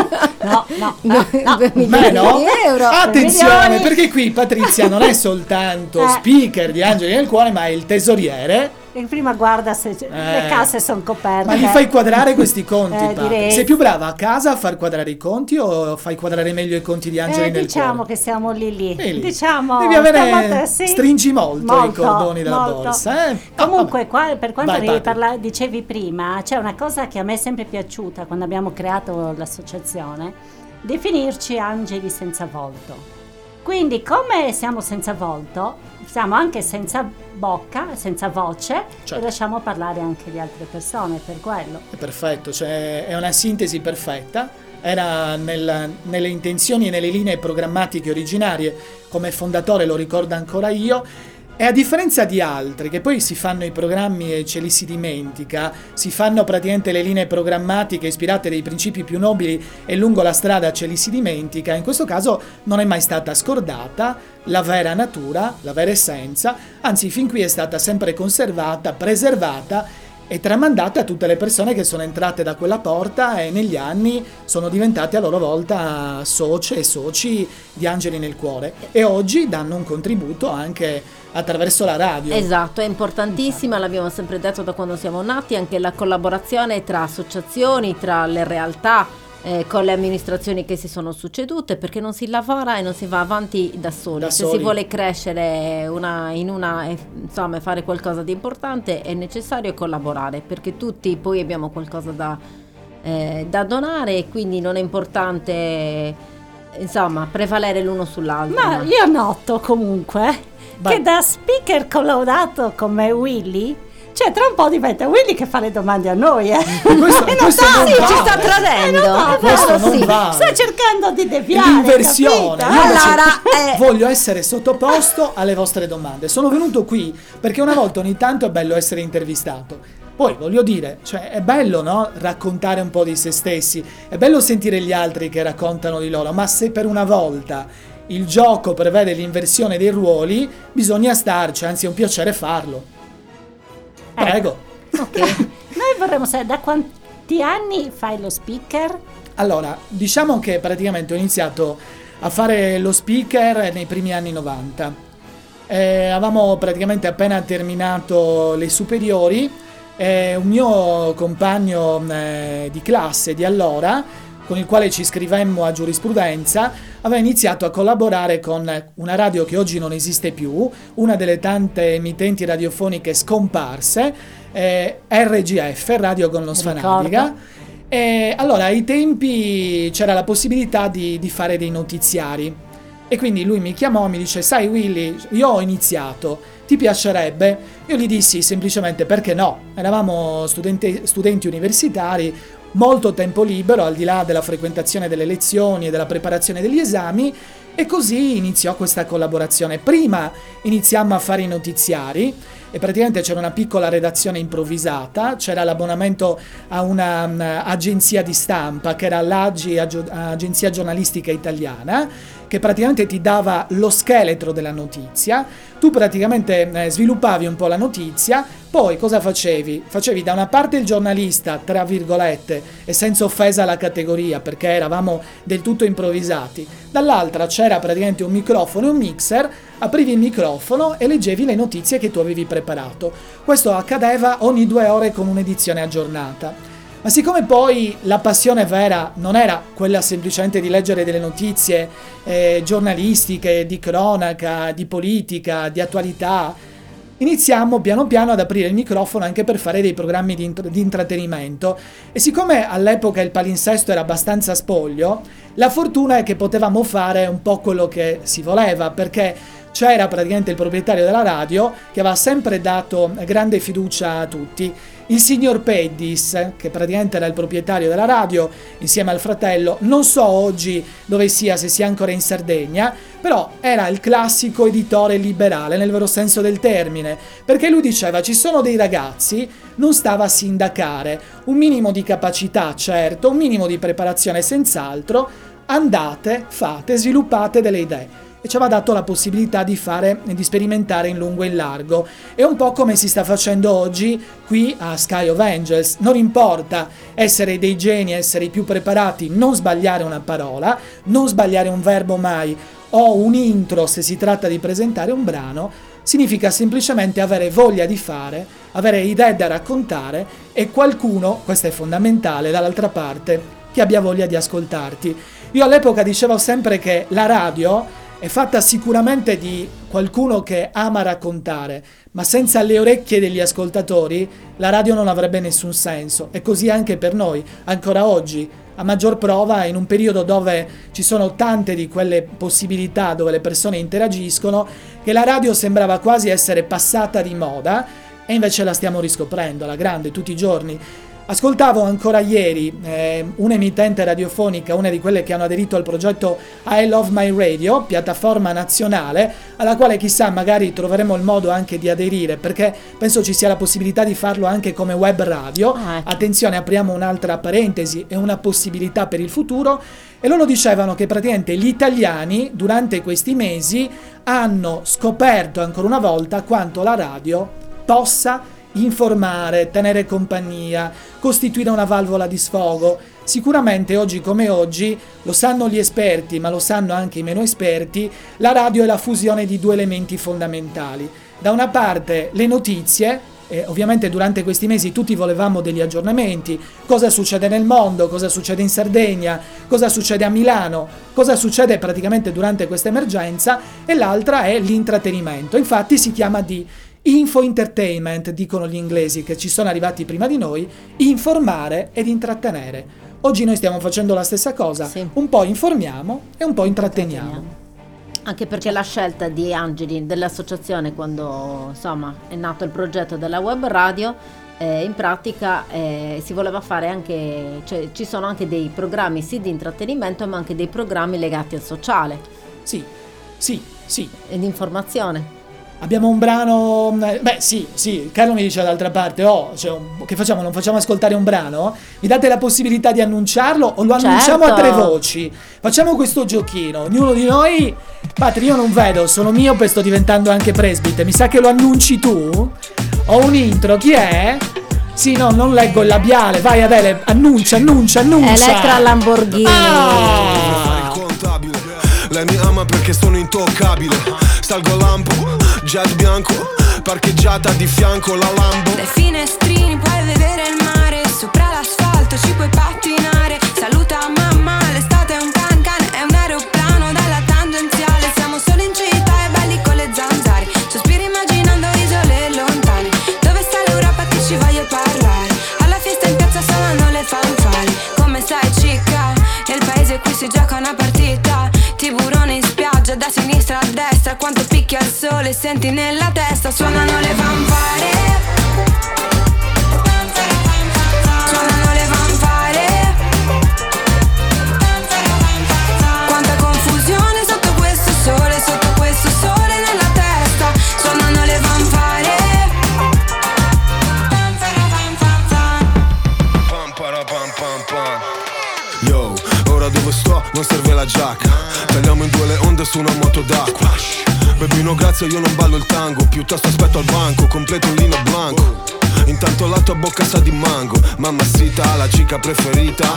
No, no, No, no, milioni no? euro. Attenzione, Milioni. perché qui Patrizia non è soltanto Eh. speaker di Angeli nel Cuore, ma è il tesoriere. E prima guarda se le Eh. casse sono coperte. Ma li fai quadrare questi conti, Eh, direi. Sei più brava a casa a far quadrare i conti o fai quadrare meglio i conti di Angeli Eh, nel diciamo Cuore? che siamo lì lì. Lì. Diciamo, Devi avere- sì. stringi molto i cordoni della molto. borsa, eh? Comunque, Vabbè. qua- per quanto Vai, parla- dicevi prima, c'è una cosa che a me è sempre piaciuta quando abbiamo creato l'associazione, definirci angeli senza volto. Quindi, come siamo senza volto, siamo anche senza bocca, senza voce Certo. e lasciamo parlare anche le altre persone per quello. È perfetto, cioè è una sintesi perfetta. Era nel- nelle intenzioni e nelle linee programmatiche originarie, come fondatore lo ricordo ancora io. E a differenza di altri che poi si fanno i programmi e ce li si dimentica, si fanno praticamente le linee programmatiche ispirate dai principi più nobili e lungo la strada ce li si dimentica, in questo caso non è mai stata scordata la vera natura, la vera essenza, anzi fin qui è stata sempre conservata, preservata e tramandate a tutte le persone che sono entrate da quella porta e negli anni sono diventate a loro volta socie e soci di Angeli nel Cuore. E oggi danno un contributo anche attraverso la radio. Esatto, è importantissima, l'abbiamo sempre detto da quando siamo nati, anche la collaborazione tra associazioni, tra le realtà, eh, con le amministrazioni che si sono succedute, perché non si lavora e non si va avanti da soli. Da Se soli. si vuole crescere una, in una, eh, insomma, e fare qualcosa di importante è necessario collaborare, perché tutti poi abbiamo qualcosa da, eh, da donare e quindi non è importante, insomma, prevalere l'uno sull'altro. Ma io noto comunque Vai. che da speaker collaudato come Willy, cioè tra un po' diventa Willy che fa le domande a noi, eh. Questo- E questo sta- non sì, ci sta tradendo. Eh, no, Questo Vero, non sì. vale. Sta cercando di deviare. L'inversione. capito? Io invece Allora, eh. voglio essere sottoposto alle vostre domande. Sono venuto qui perché una volta ogni tanto è bello essere intervistato. Poi voglio dire, cioè, è bello no? raccontare un po' di se stessi, è bello sentire gli altri che raccontano di loro, ma se per una volta il gioco prevede l'inversione dei ruoli, bisogna starci, anzi è un piacere farlo. Ecco. Prego. Ok. Noi vorremmo sapere da quanti anni fai lo speaker? Allora, diciamo che praticamente ho iniziato a fare lo speaker nei primi anni 90. Eh, avevamo praticamente appena terminato le superiori e un mio compagno eh, di classe di allora, con il quale ci scrivemmo a giurisprudenza, aveva iniziato a collaborare con una radio che oggi non esiste più, una delle tante emittenti radiofoniche scomparse, eh, RGF, Radio con lo Sfanabriga. Ricordo. E allora ai tempi c'era la possibilità di, di fare dei notiziari E quindi lui mi chiamò e mi dice, sai Willy, io ho iniziato, ti piacerebbe? Io gli dissi semplicemente perché no, eravamo studenti, studenti universitari, molto tempo libero al di là della frequentazione delle lezioni e della preparazione degli esami e così iniziò questa collaborazione. Prima iniziammo a fare i notiziari e praticamente c'era una piccola redazione improvvisata, c'era l'abbonamento a un'agenzia di stampa che era l'AGI, Agenzia Giornalistica Italiana, che praticamente ti dava lo scheletro della notizia, tu praticamente eh, sviluppavi un po' la notizia, poi cosa facevi? Facevi da una parte il giornalista, tra virgolette, e senza offesa alla categoria, perché eravamo del tutto improvvisati, dall'altra c'era praticamente un microfono e un mixer, aprivi il microfono e leggevi le notizie che tu avevi preparato. Questo accadeva ogni due ore con un'edizione aggiornata. Ma siccome poi la passione vera non era quella semplicemente di leggere delle notizie eh, giornalistiche, di cronaca, di politica, di attualità, iniziamo piano piano ad aprire il microfono anche per fare dei programmi di, int- di intrattenimento. E siccome all'epoca il palinsesto era abbastanza spoglio, la fortuna è che potevamo fare un po' quello che si voleva, perché c'era praticamente il proprietario della radio che aveva sempre dato grande fiducia a tutti il signor Peddis, che praticamente era il proprietario della radio, insieme al fratello, non so oggi dove sia, se sia ancora in Sardegna, però era il classico editore liberale nel vero senso del termine, perché lui diceva ci sono dei ragazzi, non stava a sindacare, un minimo di capacità certo, un minimo di preparazione senz'altro, andate, fate, sviluppate delle idee e ci aveva dato la possibilità di fare e di sperimentare in lungo e in largo. È un po' come si sta facendo oggi qui a Sky of Angels. Non importa essere dei geni, essere i più preparati, non sbagliare una parola, non sbagliare un verbo mai o un intro se si tratta di presentare un brano, significa semplicemente avere voglia di fare, avere idee da raccontare e qualcuno, questo è fondamentale, dall'altra parte, che abbia voglia di ascoltarti. Io all'epoca dicevo sempre che la radio è fatta sicuramente di qualcuno che ama raccontare, ma senza le orecchie degli ascoltatori la radio non avrebbe nessun senso. E così anche per noi, ancora oggi, a maggior prova in un periodo dove ci sono tante di quelle possibilità dove le persone interagiscono, che la radio sembrava quasi essere passata di moda e invece la stiamo riscoprendo alla grande tutti i giorni. Ascoltavo ancora ieri eh, un'emittente radiofonica, una di quelle che hanno aderito al progetto I Love My Radio, piattaforma nazionale, alla quale chissà magari troveremo il modo anche di aderire, perché penso ci sia la possibilità di farlo anche come web radio. Ah, ecco. Attenzione, apriamo un'altra parentesi e una possibilità per il futuro. E loro dicevano che praticamente gli italiani durante questi mesi hanno scoperto ancora una volta quanto la radio possa informare, tenere compagnia, costituire una valvola di sfogo. Sicuramente oggi come oggi, lo sanno gli esperti, ma lo sanno anche i meno esperti, la radio è la fusione di due elementi fondamentali. Da una parte le notizie, e ovviamente durante questi mesi tutti volevamo degli aggiornamenti, cosa succede nel mondo, cosa succede in Sardegna, cosa succede a Milano, cosa succede praticamente durante questa emergenza, e l'altra è l'intrattenimento. Infatti si chiama di Info entertainment, dicono gli inglesi che ci sono arrivati prima di noi, informare ed intrattenere. Oggi noi stiamo facendo la stessa cosa, sì. un po' informiamo e un po' intratteniamo. Anche perché la scelta di Angeli, dell'associazione, quando insomma è nato il progetto della web radio, eh, in pratica eh, si voleva fare anche, cioè ci sono anche dei programmi sì di intrattenimento ma anche dei programmi legati al sociale. Sì, sì, sì. E di informazione. Abbiamo un brano. Beh, sì, sì. Carlo mi dice dall'altra parte: Oh, cioè, che facciamo? Non facciamo ascoltare un brano? Mi date la possibilità di annunciarlo o lo annunciamo certo. a tre voci? Facciamo questo giochino. Ognuno di noi. Patri, io non vedo, sono mio, poi sto diventando anche presbite. Mi sa che lo annunci tu? Ho un intro, chi è? Sì, no, non leggo il labiale. Vai Adele, annuncia, annuncia, annuncia. Elettra Lamborghini. Ah! Lei mi ama perché sono intoccabile. Salgo a lampo jet bianco Parcheggiata di fianco la Lambo. Dai finestrini puoi vedere il mare Sopra l'asfalto ci puoi pattinare. Saluta mamma, l'estate è un can can È un aeroplano dalla tangenziale. Siamo solo in città e belli con le zanzare Sospiri immaginando isole lontane. Dove sta l'Europa che ci voglio parlare? Alla fiesta in piazza suonano le fanfare. Come stai cicca? Nel paese qui si gioca una partita da sinistra a destra Quanto picchia il sole senti nella testa Suonano le fanfare Grazie io non ballo il tango Piuttosto aspetto al banco, completo un lino blanco. Intanto la tua bocca sa di mango Mamma sita, la cica preferita.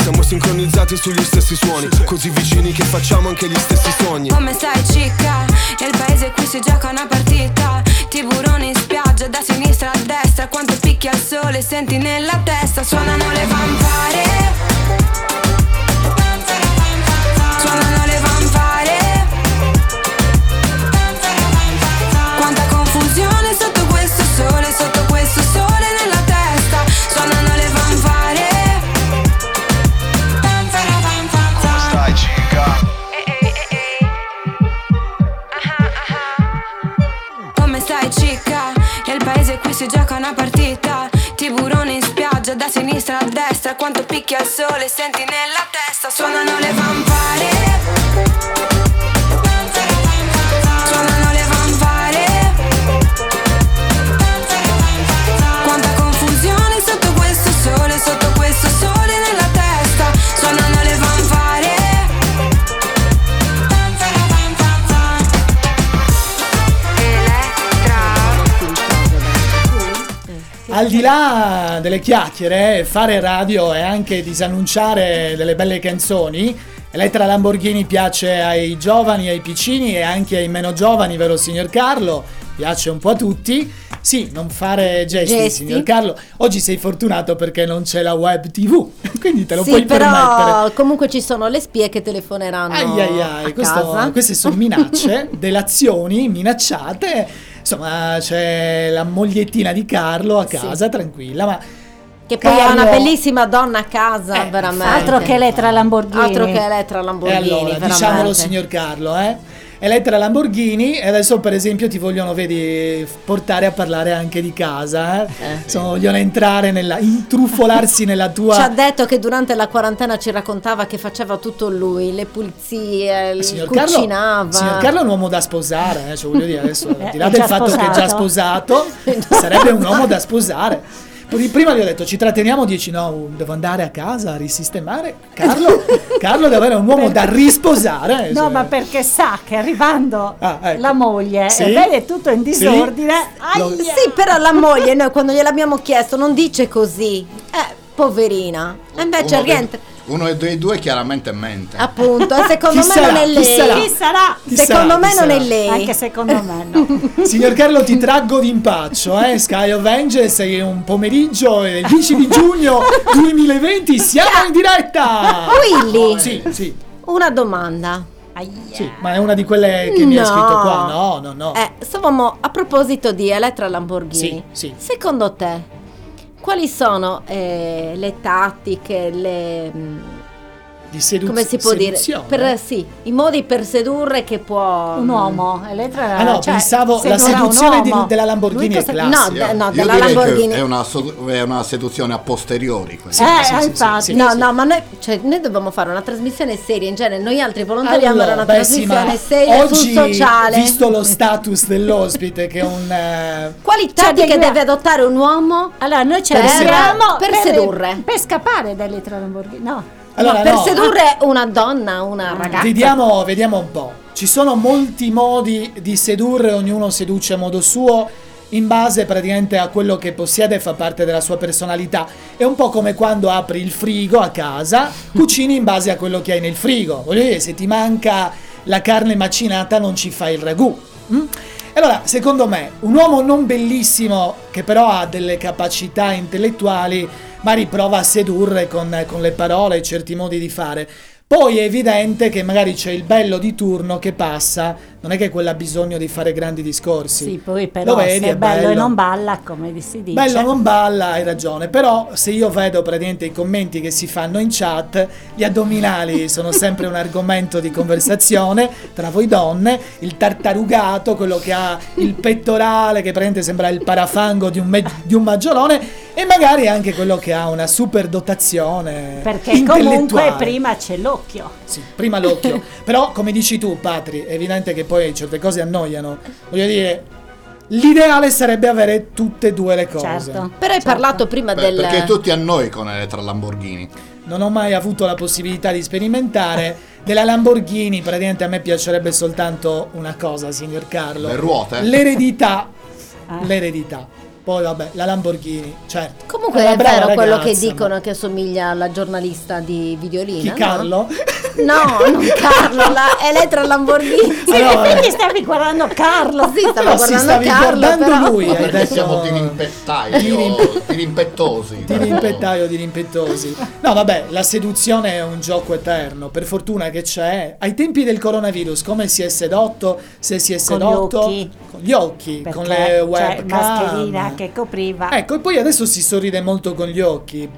Siamo sincronizzati sugli stessi suoni Così vicini che facciamo anche gli stessi sogni. Come stai cicca? Nel paese qui si gioca una partita. Tiburoni in spiaggia da sinistra a destra Quanto picchia il sole senti nella testa Suonano le vampire si gioca una partita. Tiburone in spiaggia da sinistra a destra Quanto picchia il sole senti nella testa Suonano le vampire Al di là delle chiacchiere, fare radio e anche disannunciare delle belle canzoni. Elettra Lamborghini piace ai giovani, ai piccini e anche ai meno giovani, vero signor Carlo? Piace un po' a tutti. Sì, non fare gesti, Gesti. signor Carlo. Oggi sei fortunato perché non c'è la web TV, quindi te lo sì, puoi però permettere. comunque ci sono le spie che telefoneranno Ai ai ai, a questo- casa. queste sono minacce, delazioni, minacciate. Insomma, c'è la mogliettina di Carlo a Sì. casa, tranquilla, ma Che poi è Carlo- una bellissima donna a casa, Eh, veramente. Altro che Elettra Lamborghini. Altro che Elettra E Lamborghini, allora, veramente. diciamolo signor Carlo, eh? Elettra Lamborghini e adesso per esempio ti vogliono, vedi, portare a parlare anche di casa, eh? Insomma, vogliono entrare nella, intrufolarsi nella tua... Ci ha detto che durante la quarantena ci raccontava che faceva tutto lui, le pulizie, il Signor Carlo, cucinava. signor Carlo è un uomo da sposare, eh, cioè voglio dire adesso, al di là È del fatto che è già sposato, sarebbe un uomo da sposare. Prima gli ho detto ci tratteniamo, dici no, devo andare a casa a risistemare. Carlo, Carlo deve avere un uomo da risposare. No, cioè. ma perché sa che arrivando Ah, ecco. la moglie Sì. e vede tutto in Sì. disordine, Lo- aia! Sì, però la moglie, noi quando gliel'abbiamo chiesto, non dice così. Eh, poverina. E invece rientra. Uno dei due chiaramente mente. Appunto, secondo Chi me sarà? non è Chi lei. sarà? Chi sarà? Chi secondo sarà? me Chi non è sarà? lei. Anche secondo me no. Signor Carlo, ti traggo d'impaccio, eh? Sky of Angels, è un pomeriggio del 10 di giugno 2020, siamo in diretta! Willy, Sì, sì, una domanda. Aia. sì, ma è una di quelle che mi ha No. scritto qua, no, no, no. Eh, stavamo a proposito di Elettra Lamborghini. Sì, sì. Secondo te, quali sono eh, le tattiche, le mm, Di sedu- come si può dire? seduzione. Per, sì, i modi per sedurre che può Un uomo, Elettra Ah no, cioè, pensavo la seduzione di- della Lamborghini cosa- classica. No, d- no, della Lamborghini. È una, è una seduzione a posteriori. questa. Eh, sì, sì, infatti. sì, No, no, ma noi, cioè, noi dobbiamo fare una trasmissione seria. In genere, noi altri volontariamo Allora, una beh, trasmissione seria oggi, sul sociale. visto lo status dell'ospite che è un... eh, Quali Cioè, deve adottare un uomo? Allora, noi ce Per siamo Per sedurre. Per scappare da Elettra Lamborghini. No. Allora, no, per no, sedurre una donna, una ragazza. Vediamo, vediamo un po'. Ci sono molti modi di sedurre, ognuno seduce a modo suo, in base praticamente a quello che possiede e fa parte della sua personalità. È un po' come quando apri il frigo a casa, cucini in base a quello che hai nel frigo. Voglio dire, se ti manca la carne macinata non ci fai il ragù. mm? Allora, secondo me, un uomo non bellissimo, che però ha delle capacità intellettuali, magari prova a sedurre con, con le parole certi modi di fare. Poi è evidente che magari c'è il bello di turno che passa non è che quella ha bisogno di fare grandi discorsi. Sì, poi Lo però vedi, se è bello, e bello. non balla, come si dice. Bello non balla, hai ragione, però se io vedo praticamente i commenti che si fanno in chat, gli addominali sono sempre un argomento di conversazione tra voi donne, il tartarugato, quello che ha il pettorale che praticamente sembra il parafango di un, me- di un maggiolone e magari anche quello che ha una super dotazione Perché comunque prima c'è l'occhio. Sì, prima l'occhio. Però, come dici tu, Patri, è evidente che poi certe cose annoiano. Voglio dire, l'ideale sarebbe avere tutte e due le cose. Certo. Però hai parlato prima Beh, del... Perché tutti a noi con Elettra Lamborghini. Non ho mai avuto la possibilità di sperimentare. Della Lamborghini, praticamente a me piacerebbe soltanto una cosa, signor Carlo. Le ruote? L'eredità. Ah. L'eredità. Poi vabbè, la Lamborghini, certo. Comunque è vero quello che ragazza, dicono che assomiglia alla giornalista di ma- Videolina. Chi Carlo? No, no non Carlo, la Elettra Lamborghini. Sì, Allora, quindi stavi guardando Carlo. Sì, stavo No, si guardando stavi Carlo, guardando però- lui, Ma perché detto... siamo dirimpettai dirimpettosi. Rimpettaio, di rimpettosi. No, vabbè, la seduzione è un gioco eterno. Per fortuna che c'è. Ai tempi del coronavirus, come si è sedotto? Se si è Con gli sedotto occhi. con gli occhi, Perché con le webcam. mascherina che copriva. Ecco, e poi adesso si sorride molto con gli occhi.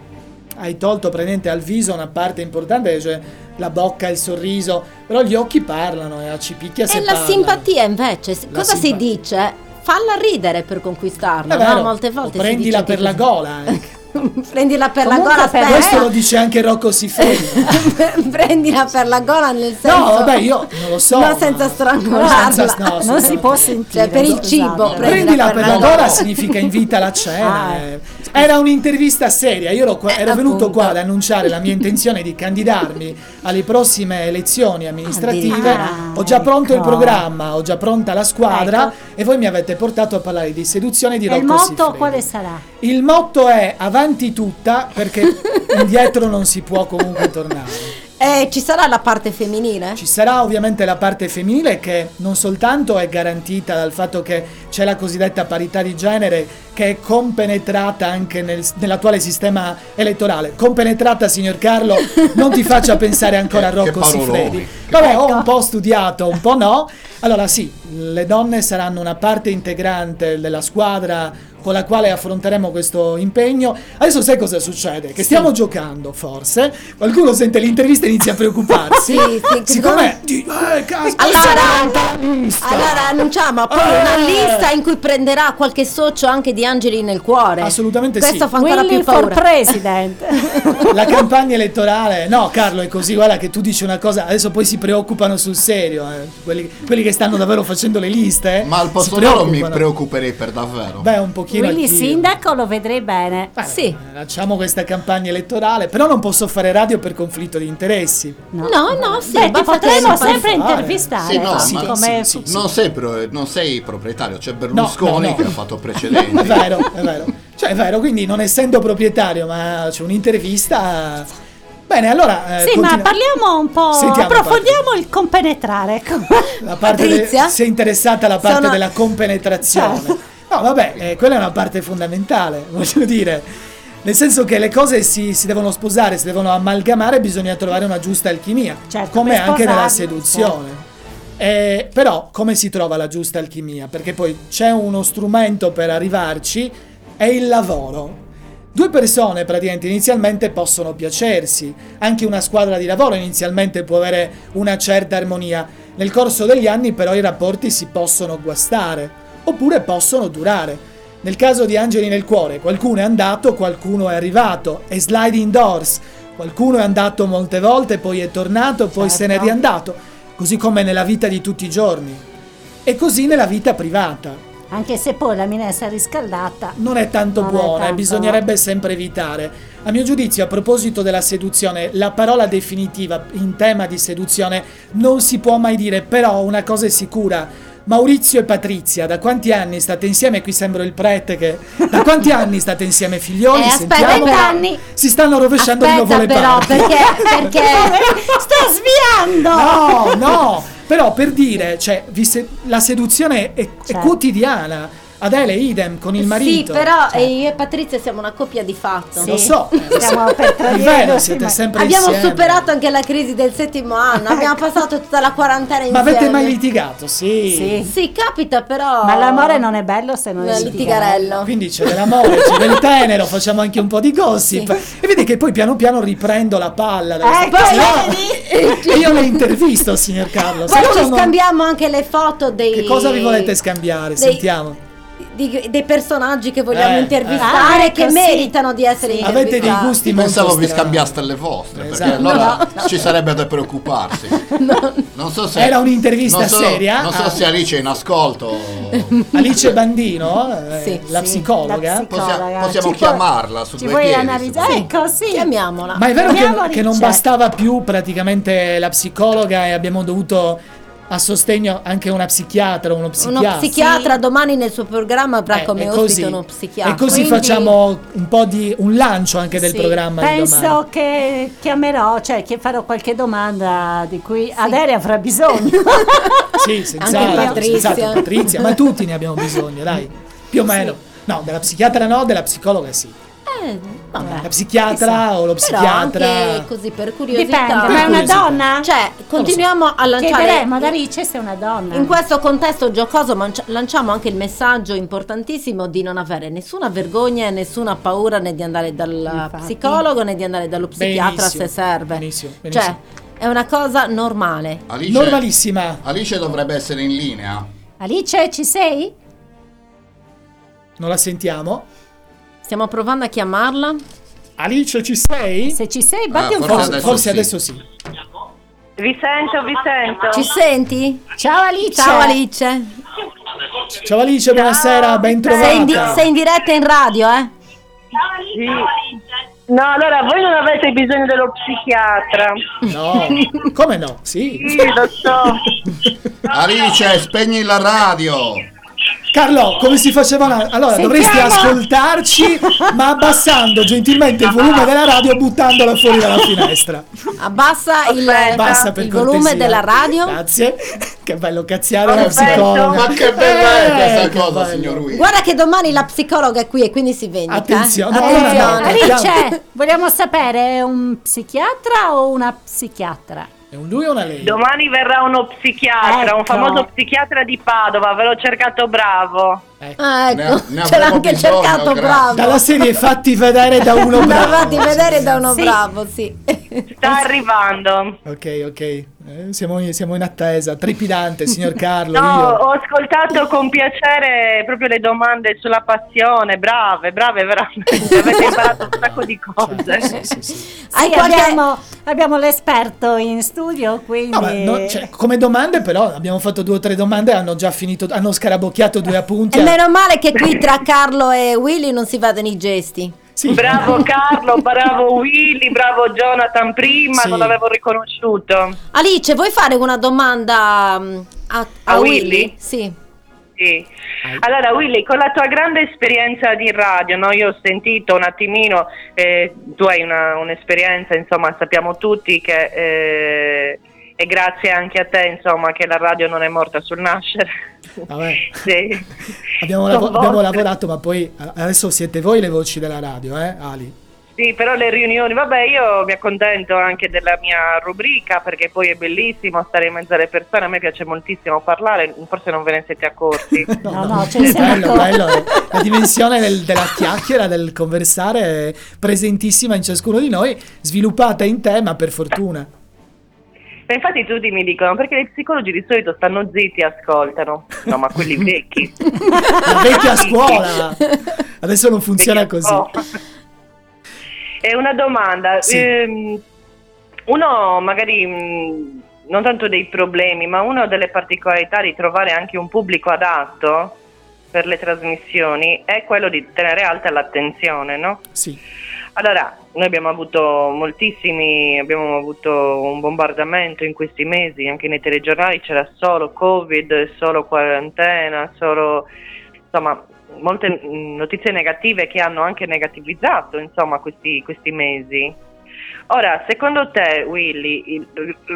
Hai tolto praticamente al viso una parte importante, cioè la bocca, il sorriso, però gli occhi parlano e ci picchia se E la parlano. simpatia invece, La cosa si simpatia. dice? Falla ridere per conquistarla, no? Molte o volte si prendila dice per che- la gola. eh. prendila per Comunque la gola, per. Questo lo dice anche Rocco Siffredi. prendila per la gola nel senso No, vabbè, io non lo so. No, senza strangolarla. Senza- no, non si può sentire. Cioè, per il cibo, prendila Prendila per la gola. significa invita alla cena. Ah, eh. Era un'intervista seria. Io ero, qua- ero venuto appunto. qua ad annunciare la mia intenzione di candidarmi alle prossime elezioni amministrative. Addirittura. ho già pronto il Ecco. programma, ho già pronta la squadra Ecco. e voi mi avete portato a parlare di seduzione e di E Rocco il motto Siffredi. quale sarà? Il motto è avanti tutta perché indietro non si può comunque tornare. Eh, ci sarà la parte femminile? Ci sarà ovviamente la parte femminile che non soltanto è garantita dal fatto che c'è la cosiddetta parità di genere che è compenetrata anche nel- nell'attuale sistema elettorale. Compenetrata, signor Carlo, non ti faccia pensare ancora a Rocco. Siffredi. Vabbè, ho un po' studiato, un po' no. Allora sì, le donne saranno una parte integrante della squadra con la quale affronteremo questo impegno. Adesso sai cosa succede? Che stiamo giocando, forse. Qualcuno sente l'intervista e inizia a preoccuparsi. Sì, sì, Siccome... di- Eh, caspita, Allora, allora annunciamo appunto Eh. una lista in cui prenderà qualche socio anche di Angeli nel cuore. Assolutamente sì. Questo fa ancora Willy più for paura. president. La campagna elettorale, no Carlo è così, guarda che tu dici una cosa, adesso poi si preoccupano sul serio, eh. quelli, quelli che stanno davvero facendo le liste. eh, Ma al posto loro mi preoccuperei per davvero. Beh, un pochino Willy anch'io. sindaco lo vedrei bene. Beh, Sì. Facciamo questa campagna elettorale, però non posso fare radio per conflitto di interessi. No, no, sì, Beh, ti potremmo sempre fare. intervistare. Sì, no, ma- come sì, sì, Non sei, pro- non sei proprietario, c'è Berlusconi no, no. che ha fatto precedenti. È vero, è vero. Cioè, è vero, quindi non essendo proprietario, ma c'è un'intervista. Bene, allora. eh, Sì, ma continua- parliamo un po'. Sentiamo, approfondiamo il compenetrare. La parte de- Patrizia? si è interessata alla parte Sono- della compenetrazione. Certo. No, vabbè, eh, quella è una parte fondamentale, voglio dire. Nel senso che le cose si, si devono sposare, si devono amalgamare, bisogna trovare una giusta alchimia, Certo, come anche nella sposarli, seduzione. Eh, però come si trova la giusta alchimia? Perché poi c'è uno strumento per arrivarci, è il lavoro. Due persone praticamente inizialmente possono piacersi, anche una squadra di lavoro inizialmente può avere una certa armonia, nel corso degli anni però i rapporti si possono guastare, oppure possono durare. Nel caso di Angeli nel cuore, qualcuno è andato, qualcuno è arrivato, è sliding doors, qualcuno è andato molte volte, poi è tornato, poi se n'è Certo. riandato, così come nella vita di tutti i giorni. E così nella vita privata Anche se poi la minestra riscaldata. non è tanto Non buona e tanto. bisognerebbe sempre evitare. A mio giudizio, a proposito della seduzione, la parola definitiva in tema di seduzione non si può mai dire, però una cosa è sicura. Maurizio e Patrizia, da quanti anni state insieme? Qui sembro il prete che... Da quanti anni state insieme, figlioli? Eh, aspetta, Sentiamo. però- anni. Si stanno rovesciando di nuovo Aspetta le però, parti. perché, perché Sta sviando! No, no, però per dire, cioè, se- la seduzione è, è Certo. quotidiana. Adele, idem con il Sì, marito. però Cioè, eh, io e Patrizia siamo una coppia di fatto. Lo so, eh, Siamo per È tradire vero, siete ma- sempre Abbiamo insieme. superato anche la crisi del settimo anno, abbiamo passato tutta la quarantena Ma insieme. avete mai litigato? Sì. Sì. Sì, capita però. Ma l'amore non è bello se non è litigarello. Quindi c'è dell'amore, c'è del tenero, facciamo anche un po' di gossip. E vedi che poi piano piano riprendo la palla. da Ecco, questa- vedi? E io le intervisto, signor Carlo. Poi ci no scambiamo anche le foto dei. Che cosa vi volete scambiare? dei- Sentiamo. Di- dei personaggi che vogliamo Eh, intervistare eh. Che ecco, sì. meritano di essere Sì. intervistati. Avete dei gusti molto Pensavo vi strani. scambiaste le vostre, perché Esatto. allora ci sarebbe da preoccuparsi. Non so se Era un'intervista non so- seria? Non so Ah. se Alice è in ascolto. Alice Bandino, eh, Sì, la sì, psicologa. la psicologa. Possiamo, possiamo Ci chiamarla su Ci vuoi piedi. analizzare? Ecco, sì. Chiamiamola. Ma è vero che, che non bastava più praticamente la psicologa e abbiamo dovuto a sostegno anche una psichiatra o uno Uno psichiatra. psichiatra domani nel suo programma avrà Eh, come ospite così. uno psichiatra. E così Quindi- facciamo un po' di un lancio anche del Sì, programma Penso che chiamerò, cioè che farò qualche domanda di cui Adele avrà bisogno. Sì, senz'altro, Patrizia. senz'altro, Patrizia, ma tutti ne abbiamo bisogno, dai. Più o meno. No, della psichiatra no, della psicologa sì. Eh, vabbè. La psichiatra chissà. o lo Però psichiatra. anche così per curiosità. Dipende, ma è una donna? Cioè, continuiamo a lanciare Chiederemo ad Alice se è una donna. In questo contesto giocoso lanciamo anche il messaggio importantissimo di non avere nessuna vergogna e nessuna paura né di andare dal Infatti. psicologo né di andare dallo psichiatra Benissimo, se serve. benissimo, benissimo. Cioè, è una cosa normale. Alice, Normalissima. Alice dovrebbe essere in linea. Alice, ci sei? Non la sentiamo? Stiamo provando a chiamarla. Alice, ci sei? Se ci sei, batti Ah, un forse po'. Forse, adesso forse sì. adesso sì. Vi sento, vi sento. Ci senti? Ciao Alice. Ciao Alice. Ciao Alice, buonasera, ben Sei in, di- trovata. sei in diretta in radio, eh? Sì. No, allora voi non avete bisogno dello psichiatra. No, come no? Sì. Sì, lo so. Alice, spegni la radio. Carlo, come si faceva? Allora, Sentiamo. dovresti ascoltarci, ma abbassando gentilmente il volume della radio e buttandola fuori dalla finestra. Abbassa il, per il volume della radio. Grazie. Che bello cazziare una Perfetto. psicologa. Ma che bella è Eh, questa che cosa, bello. signor Will. Guarda che domani la psicologa è qui e quindi si vendica. eh. Attenzione, no, Attenzione. no, no. Alice, vogliamo sapere, è un psichiatra o una psichiatra? È un lui o una lei? Domani verrà uno psichiatra, Ecco. un famoso psichiatra di Padova, ve l'ho cercato bravo. Ah, Ne- ecco, ne ce l'ha anche bisogno, cercato grazie. bravo. Dalla serie fatti vedere da uno Da bravo. fatti vedere da uno Sì. bravo, sì. Sta arrivando. Ok, ok. Eh, siamo, in, siamo in attesa. Trepidante, signor Carlo. No, io. ho ascoltato con piacere proprio le domande sulla passione, brave, brave veramente, avete imparato un sacco di cose. Sì, sì, sì. Hai Sì, qualche- abbiamo, abbiamo l'esperto in studio, quindi... No, ma no, cioè, come domande, però, abbiamo fatto due o tre domande. Hanno già finito, hanno scarabocchiato due appunti. Meno male che qui tra Carlo e Willy non si vadano i gesti. Sì. Bravo Carlo, bravo Willy, bravo Jonathan prima, Sì. non l'avevo riconosciuto. Alice, vuoi fare una domanda mm, a, a A Willy? Willy? Sì. Sì. Allora Willy, con la tua grande esperienza di radio, no? io ho sentito un attimino, eh, tu hai una- un'esperienza, insomma sappiamo tutti che eh, è grazie anche a te insomma, che la radio non è morta sul nascere. Vabbè. Sì. Abbiamo, lavo- abbiamo lavorato, ma poi adesso siete voi le voci della radio, eh, Ali? Sì, però le riunioni, vabbè, io mi accontento anche della mia rubrica perché poi è bellissimo stare in mezzo alle persone, a me piace moltissimo parlare, forse non ve ne siete accorti. No, no, ce ne È siamo bello, bello. La dimensione del- della chiacchiera, del conversare è presentissima in ciascuno di noi, sviluppata in te, ma per fortuna. Ma infatti tutti mi dicono perché gli psicologi di solito stanno zitti e ascoltano. No, ma quelli vecchi. La vecchia scuola! Adesso non funziona Vecchia così. scuola. È una domanda. Sì. ehm, uno magari mh, non tanto dei problemi, ma una delle particolarità di trovare anche un pubblico adatto per le trasmissioni è quello di tenere alta l'attenzione, no? Sì. Allora, noi abbiamo avuto moltissimi, abbiamo avuto un bombardamento in questi mesi, anche nei telegiornali c'era solo Covid, solo quarantena, solo insomma molte notizie negative che hanno anche negativizzato insomma questi, questi mesi. Ora, secondo te, Willy, il-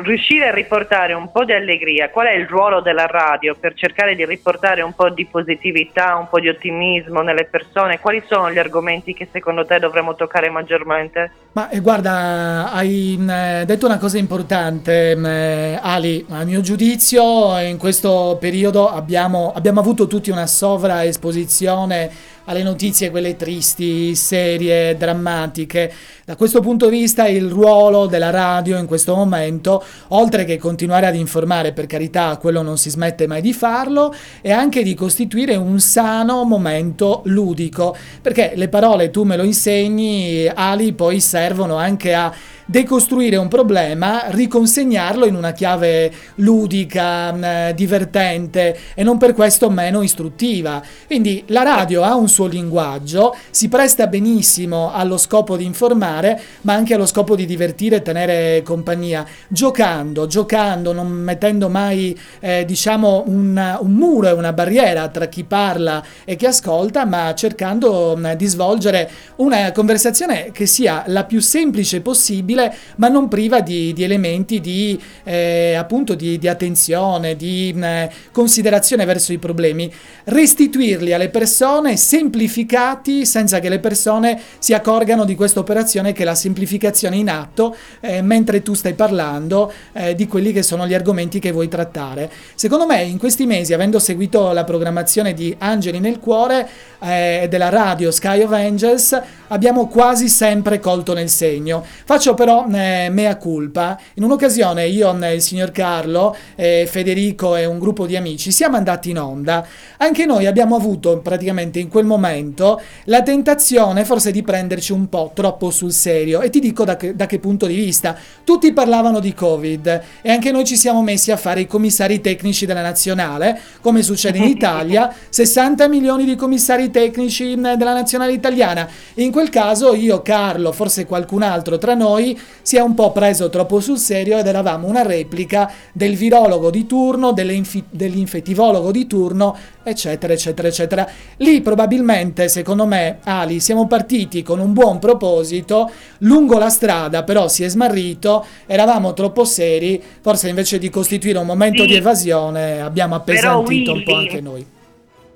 riuscire a riportare un po' di allegria, qual è il ruolo della radio per cercare di riportare un po' di positività, un po' di ottimismo nelle persone? Quali sono gli argomenti che secondo te dovremmo toccare maggiormente? Ma eh, guarda, hai mh, eh, detto una cosa importante, mh, eh, Ali. A mio giudizio, in questo periodo abbiamo, abbiamo avuto tutti una sovraesposizione alle notizie, quelle tristi, serie, drammatiche. Da questo punto di vista, il ruolo della radio in questo momento, oltre che continuare ad informare, per carità, quello non si smette mai di farlo, è anche di costituire un sano momento ludico. Perché le parole, tu me lo insegni, Ali, poi servono anche a decostruire un problema, riconsegnarlo in una chiave ludica, mh, divertente e non per questo meno istruttiva. Quindi la radio ha un suo linguaggio, si presta benissimo allo scopo di informare, ma anche allo scopo di divertire e tenere compagnia, giocando, giocando, non mettendo mai eh, diciamo un, un muro e una barriera tra chi parla e chi ascolta, ma cercando mh, di svolgere una conversazione che sia la più semplice possibile, ma non priva di, di elementi di eh, appunto di, di attenzione, di mh, considerazione verso i problemi, restituirli alle persone semplificati senza che le persone si accorgano di questa operazione che è la semplificazione in atto eh, mentre tu stai parlando eh, di quelli che sono gli argomenti che vuoi trattare. Secondo me in questi mesi, avendo seguito la programmazione di Angeli nel cuore eh, della radio Sky of Angels, abbiamo quasi sempre colto nel segno. Faccio però eh, mea culpa. In un'occasione io, il signor Carlo, eh, Federico e un gruppo di amici siamo andati in onda. Anche noi abbiamo avuto praticamente in quel momento la tentazione forse di prenderci un po' troppo sul serio. E ti dico da che, da che punto di vista. Tutti parlavano di Covid e anche noi ci siamo messi a fare i commissari tecnici della nazionale, come succede in Italia, 60 milioni di commissari tecnici mh, della nazionale italiana. In quel caso io, Carlo, forse qualcun altro tra noi si è un po' preso troppo sul serio ed eravamo una replica del virologo di turno, dell'infettivologo di turno, eccetera, eccetera, eccetera. Lì probabilmente, secondo me, Ali, siamo partiti con un buon proposito, lungo la strada però si è smarrito, eravamo troppo seri, forse invece di costituire un momento Sì. di evasione abbiamo appesantito un po' Willy- anche noi.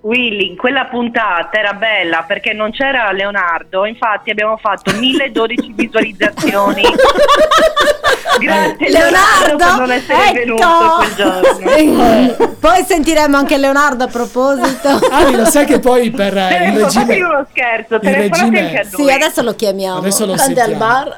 Willy, in quella puntata era bella perché non c'era Leonardo, infatti abbiamo fatto 1012 visualizzazioni. Grazie Leonardo, per non essere venuto quel giorno. Poi sentiremo anche Leonardo a proposito. Ali, lo sai che poi per eh, il regime... fatti uno scherzo, telefonate regime- anche a Sì, noi. adesso lo chiamiamo. Adesso lo Ande al sentiamo. bar.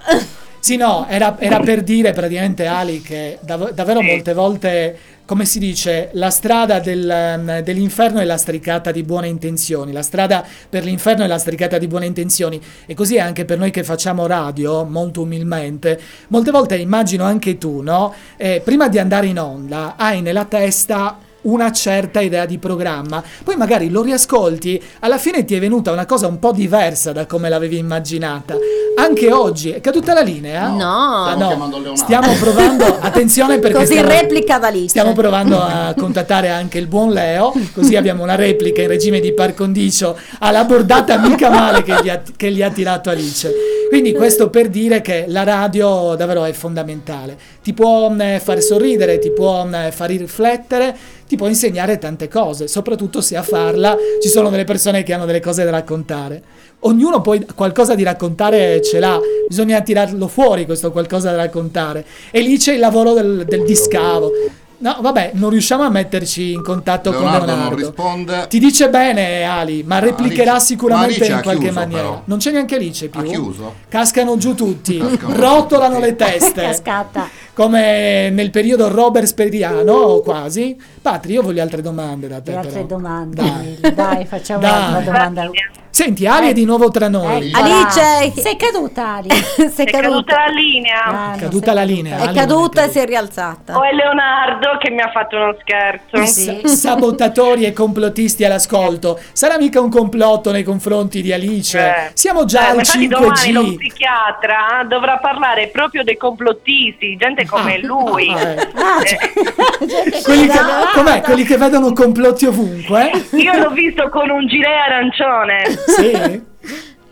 Sì, no, era, era per dire praticamente Ali che dav- davvero molte volte, come si dice, la strada del, ehm, dell'inferno è lastricata di buone intenzioni, la strada per l'inferno è lastricata di buone intenzioni. E così è anche per noi che facciamo radio, molto umilmente, molte volte immagino anche tu, no? Eh, prima di andare in onda hai nella testa una certa idea di programma, poi magari lo riascolti, alla fine ti è venuta una cosa un po' diversa da come l'avevi immaginata. Anche oggi è caduta la linea? No. Stiamo no. chiamando Leonardo. Stiamo provando, attenzione perché Così stiamo, replica da lì. stiamo provando a contattare anche il buon Leo, così abbiamo una replica in regime di par condicio alla bordata mica male che gli ha, che gli ha tirato Alice. Quindi questo per dire che la radio davvero è fondamentale. Ti può mh, far sorridere, ti può mh, far riflettere, ti può insegnare tante cose, soprattutto se a farla ci sono delle persone che hanno delle cose da raccontare. Ognuno poi qualcosa di raccontare ce l'ha, bisogna tirarlo fuori questo qualcosa da raccontare. E lì c'è il lavoro del, del discavo. No, vabbè, non riusciamo a metterci in contatto Leonardo con non Leonardo. risponde. Ti dice bene Ali, ma replicherà Alice- sicuramente ma in qualche chiuso, maniera. però. Non c'è neanche Alice più. Ha chiuso? Cascano giù tutti, Cascano rotolano tutti. le teste. Cascata. Come nel periodo Robert Speriano, o quasi. Patri, io voglio altre domande da te. Le altre però. domande, Dai. Dai, facciamo Dai. un'altra domanda. Senti, Ali è di nuovo tra noi. Ecco. Alice! Sei caduta Ali. Sei È caduta caduta. la linea. Ah, È caduta sei la linea. È non caduta e caduta. si è rialzata. O è Leonardo che mi ha fatto uno scherzo. Sì. S- sabotatori e complottisti all'ascolto. Sarà mica un complotto nei confronti di Alice? Eh. Siamo già Eh, al ma infatti domani lo 5G. psichiatra dovrà parlare proprio dei complottisti, gente come Ah, lui. ah, eh. Ah, cioè, gente Quelli che, sbagliata. com'è? Quelli che vedono complotti ovunque? Io l'ho visto con un gilet arancione. Sì?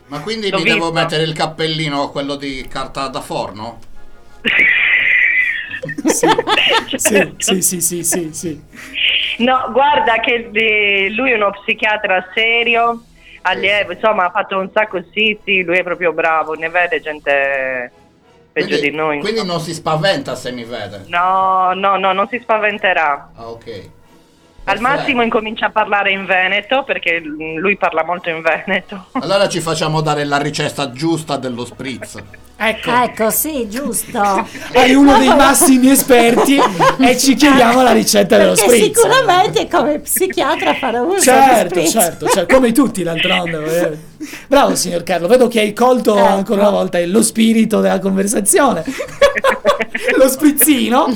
Ma quindi L'ho mi devo visto. mettere il cappellino, quello di carta da forno? Sì, sì, sì, sì, sì, sì, sì. No, guarda che eh, lui è uno psichiatra serio, allievo, insomma ha fatto un sacco, sì, sì, lui è proprio bravo, ne vede gente peggio Quindi, di noi. quindi non si spaventa se mi vede. No, no, no, non si spaventerà. Ah, ok. Al massimo incomincia a parlare in veneto perché lui parla molto in veneto. Allora ci facciamo dare la ricetta giusta dello spritz. Ecco, Ecco, sì, giusto. hai uno dei massimi esperti e ci chiediamo la ricetta dello Perché spritz. sicuramente come psichiatra farà uso Certo, dello certo, cioè, come tutti d'altronde. eh. Bravo signor Carlo, vedo che hai colto Ecco. ancora una volta lo spirito della conversazione. lo sprizzino.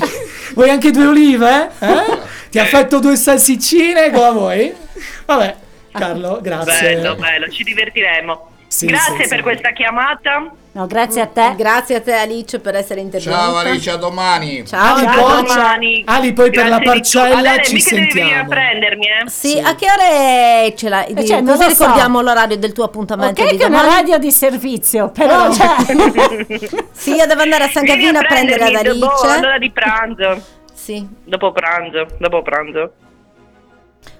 Vuoi anche due olive? Eh? Ti affetto due salsiccine, cosa vuoi? Vabbè, Carlo, grazie. Bello, bello, ci divertiremo. Sì, Grazie sì, per sì. questa chiamata. No, grazie a te. Grazie a te Alice per essere intervenuta. Ciao Alice, a domani. Ciao, Ali, ciao. poi, domani. Ali, poi per la Grazie di tutto. parcella Adele, ci mica devi venire a sentiamo. prendermi, eh? Sì, a che ore ce l'hai? Eh, cioè, non Così so. ricordiamo l'orario del tuo appuntamento Ok di che è una domani. radio di servizio, però cioè, Sì, io devo andare a San Gavino a prendere ad dopo Alice. l'ora di pranzo. Sì, Dopo pranzo, dopo pranzo.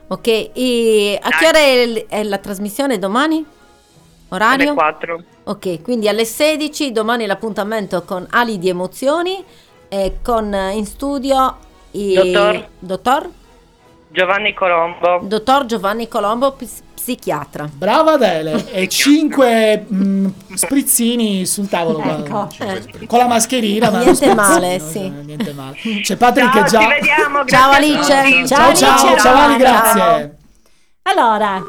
ok. E a che ore è, la trasmissione domani? Alle Orario? 4. Ok, quindi alle 16 domani l'appuntamento con Ali di Emozioni e con eh, in studio il Dottor? dottor, Giovanni Colombo. dottor Giovanni Colombo, ps- psichiatra. Brava Adele, e cinque mm, sprizzini sul tavolo. Ecco. Eh, Con la mascherina, ma Niente male, sì. Niente male. C'è Patrick Ciao, che già. ci vediamo. Ciao, Alice. Ciao, ciao, Alice. ciao, Ali, Ciao. grazie. allora,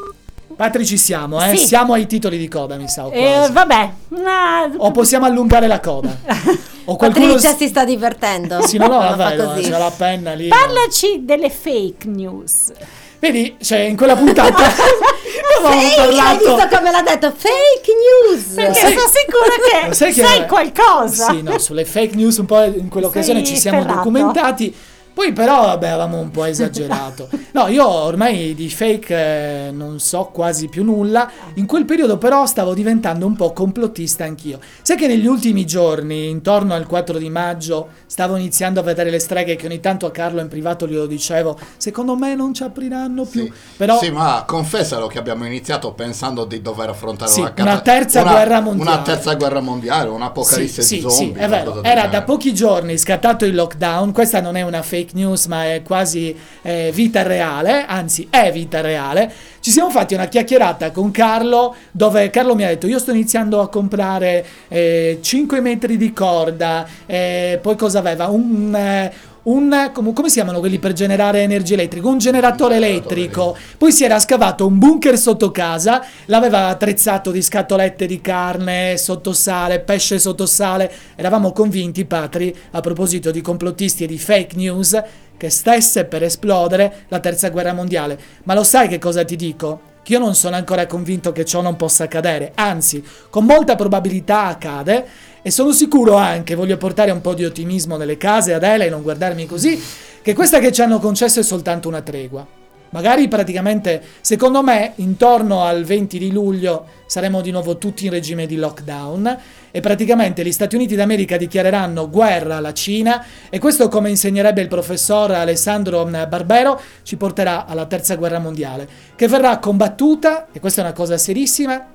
Patri, ci siamo, eh? Sì. Siamo ai titoli di coda, mi sa. o eh, vabbè, una- O possiamo allungare la coda. O qualcuno. Patrizia si sta divertendo. Sì, no, no, vabbè, no, c'è la penna lì. parlaci delle fake news. Vedi, cioè, in quella puntata avevamo Fake, hai parlato. visto come l'ha detto? Fake news. Perché Sai- sono sicura che Sai sai, che- qualcosa. Sì, no, sulle fake news un po' in quell'occasione Sei ci siamo ferrato. documentati. Poi però, vabbè, avevamo un po' esagerato. No, io ormai di fake eh, non so quasi più nulla. In quel periodo però stavo diventando un po' complottista anch'io. Sai che negli ultimi giorni, intorno al 4 di maggio, stavo iniziando a vedere le streghe che ogni tanto a Carlo in privato glielo dicevo. Secondo me non ci apriranno più. Sì. Però Sì, ma confessalo che abbiamo iniziato pensando di dover affrontare Sì, una, una terza una- guerra mondiale. Una terza guerra mondiale, un'apocalisse Sì, sì, zombie. sì, è vero. Era da pochi giorni scattato il lockdown. Questa non è una fake news, ma è quasi eh, vita reale. Anzi, è vita reale. Ci siamo fatti una chiacchierata con Carlo, dove Carlo mi ha detto: Io sto iniziando a comprare eh, 5 metri di corda. eh, poi cosa aveva? Un. Un- com- come si chiamano quelli per generare energia elettrica? Un generatore elettrico. Poi si era scavato un bunker sotto casa, l'aveva attrezzato di scatolette di carne, sottosale, pesce sottosale. Eravamo convinti, Patri, a proposito di complottisti e di fake news, che stesse per esplodere la terza guerra mondiale. Ma lo sai che cosa ti dico? Che io non sono ancora convinto che ciò non possa accadere, anzi, con molta probabilità accade e sono sicuro anche, voglio portare un po' di ottimismo nelle case, Adele, e non guardarmi così, che questa che ci hanno concesso è soltanto una tregua. Magari praticamente, secondo me, intorno al 20 di luglio saremo di nuovo tutti in regime di lockdown e praticamente gli Stati Uniti d'America dichiareranno guerra alla Cina e questo, come insegnerebbe il professor Alessandro Barbero, ci porterà alla terza guerra mondiale, che verrà combattuta, e questa è una cosa serissima,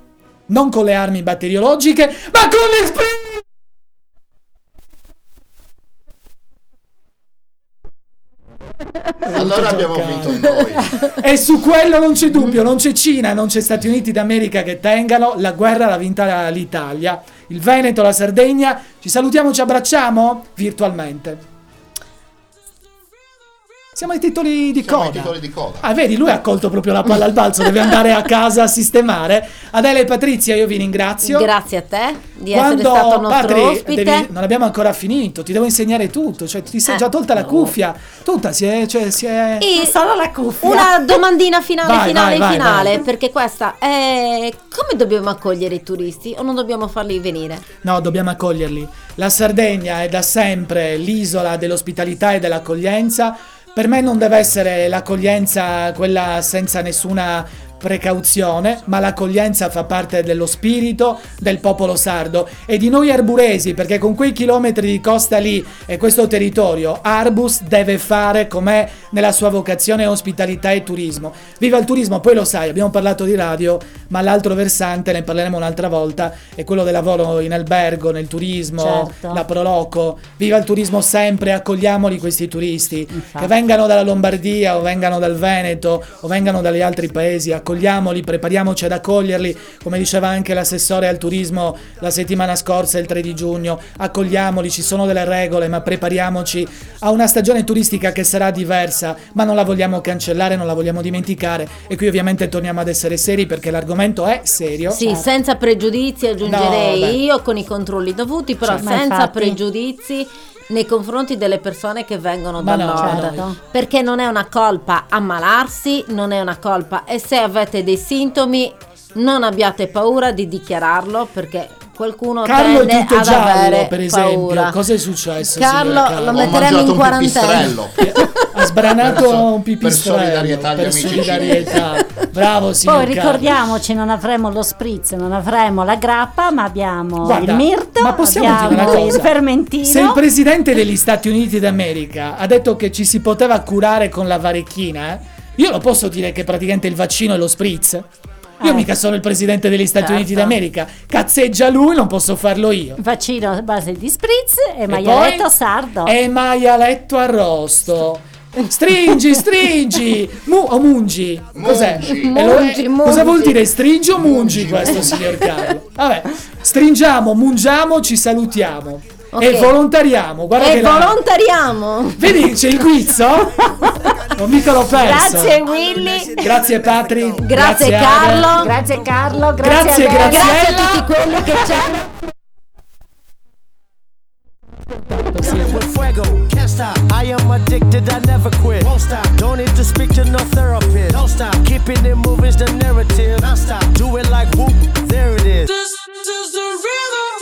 non con le armi batteriologiche, ma con le spring! Allora abbiamo vinto noi. E su quello non c'è dubbio, non c'è Cina, non c'è Stati Uniti d'America che tengano, la guerra l'ha vinta l'Italia, il Veneto, la Sardegna. Ci salutiamo, ci abbracciamo virtualmente. Siamo ai titoli di Siamo ai coda. titoli di coda. Ah, vedi, lui ha colto proprio la palla al balzo, deve andare a casa a sistemare. Adele e Patrizia, io vi ringrazio. Grazie a te di Quando essere stato nostro Patri, ospite. devi- non abbiamo ancora finito, ti devo insegnare tutto, cioè ti sei Eh. già tolta la cuffia, tutta si è, cioè, si è... E Solo la cuffia. una domandina finale, Vai, finale, vai, vai, finale, vai. perché questa è come dobbiamo accogliere i turisti o non dobbiamo farli venire? No, dobbiamo accoglierli. La Sardegna è da sempre l'isola dell'ospitalità e dell'accoglienza. Per me non deve essere l'accoglienza quella senza nessuna precauzione, ma l'accoglienza fa parte dello spirito del popolo sardo e di noi arburesi, perché con quei chilometri di costa lì e questo territorio, Arbus deve fare com'è nella sua vocazione ospitalità e turismo. Viva il turismo, poi lo sai, abbiamo parlato di radio, ma l'altro versante, ne parleremo un'altra volta, è quello del lavoro in albergo, nel turismo, Certo. la Proloco. Viva il turismo sempre, accogliamoli questi turisti, Infatti. che vengano dalla Lombardia o vengano dal Veneto o vengano dagli altri paesi, accogliamoli, prepariamoci ad accoglierli, come diceva anche l'assessore al turismo la settimana scorsa, il 3 di giugno, accogliamoli, ci sono delle regole, ma prepariamoci a una stagione turistica che sarà diversa, ma non la vogliamo cancellare, non la vogliamo dimenticare. E qui ovviamente torniamo ad essere seri perché l'argomento è serio. Sì, senza pregiudizi aggiungerei No, io con i controlli dovuti, però Cioè, senza infatti- pregiudizi nei confronti delle persone che vengono Ma dal no, nord. certo. Perché non è una colpa ammalarsi, non è una colpa e se avete dei sintomi non abbiate paura di dichiararlo perché qualcuno Carlo è tende tutto ad giallo, avere per esempio. paura. Cosa è successo? Carlo Carlo? lo metteremo mangiato in un quarantena. pipistrello. Ha sbranato Per so- un per pipistrello solidarietà agli per amici solidarietà. Bravo signor Poi Carlo. ricordiamoci, non avremo lo spritz, non avremo la grappa, ma abbiamo Guarda, il mirto, ma possiamo dire una cosa? il fermentino. Se il presidente degli Stati Uniti d'America ha detto che ci si poteva curare con la varecchina, eh, io lo posso dire che praticamente il vaccino è lo spritz. Io Eh. mica sono il presidente degli Stati Certo. Uniti d'America. Cazzeggia lui, non posso farlo io. vaccino a base di spritz e, E maialetto poi- sardo. E maialetto arrosto. Stringi, stringi! Mu- o mungi? Cos'è? Mungi. Lo- Mungi, eh, mungi. Cosa vuol dire stringi o mungi Mungi. questo signor Carlo? Vabbè, stringiamo, mungiamo, ci salutiamo. Okay. E volontariamo. Guarda e volontariamo. Vedi, c'è il guizzo. non mica l'ho perso. Grazie Willy. Grazie Patri. Grazie, grazie, Carlo. Grazie Carlo. Grazie, grazie, grazie, grazie a tutti quelli che ci. I am addicted, I never quit. Won't stop. Don't need to speak to no therapist. Don't stop. Keeping it moving's the narrative. Non stop. Do it like whoop. There it is. This, this is the rhythm.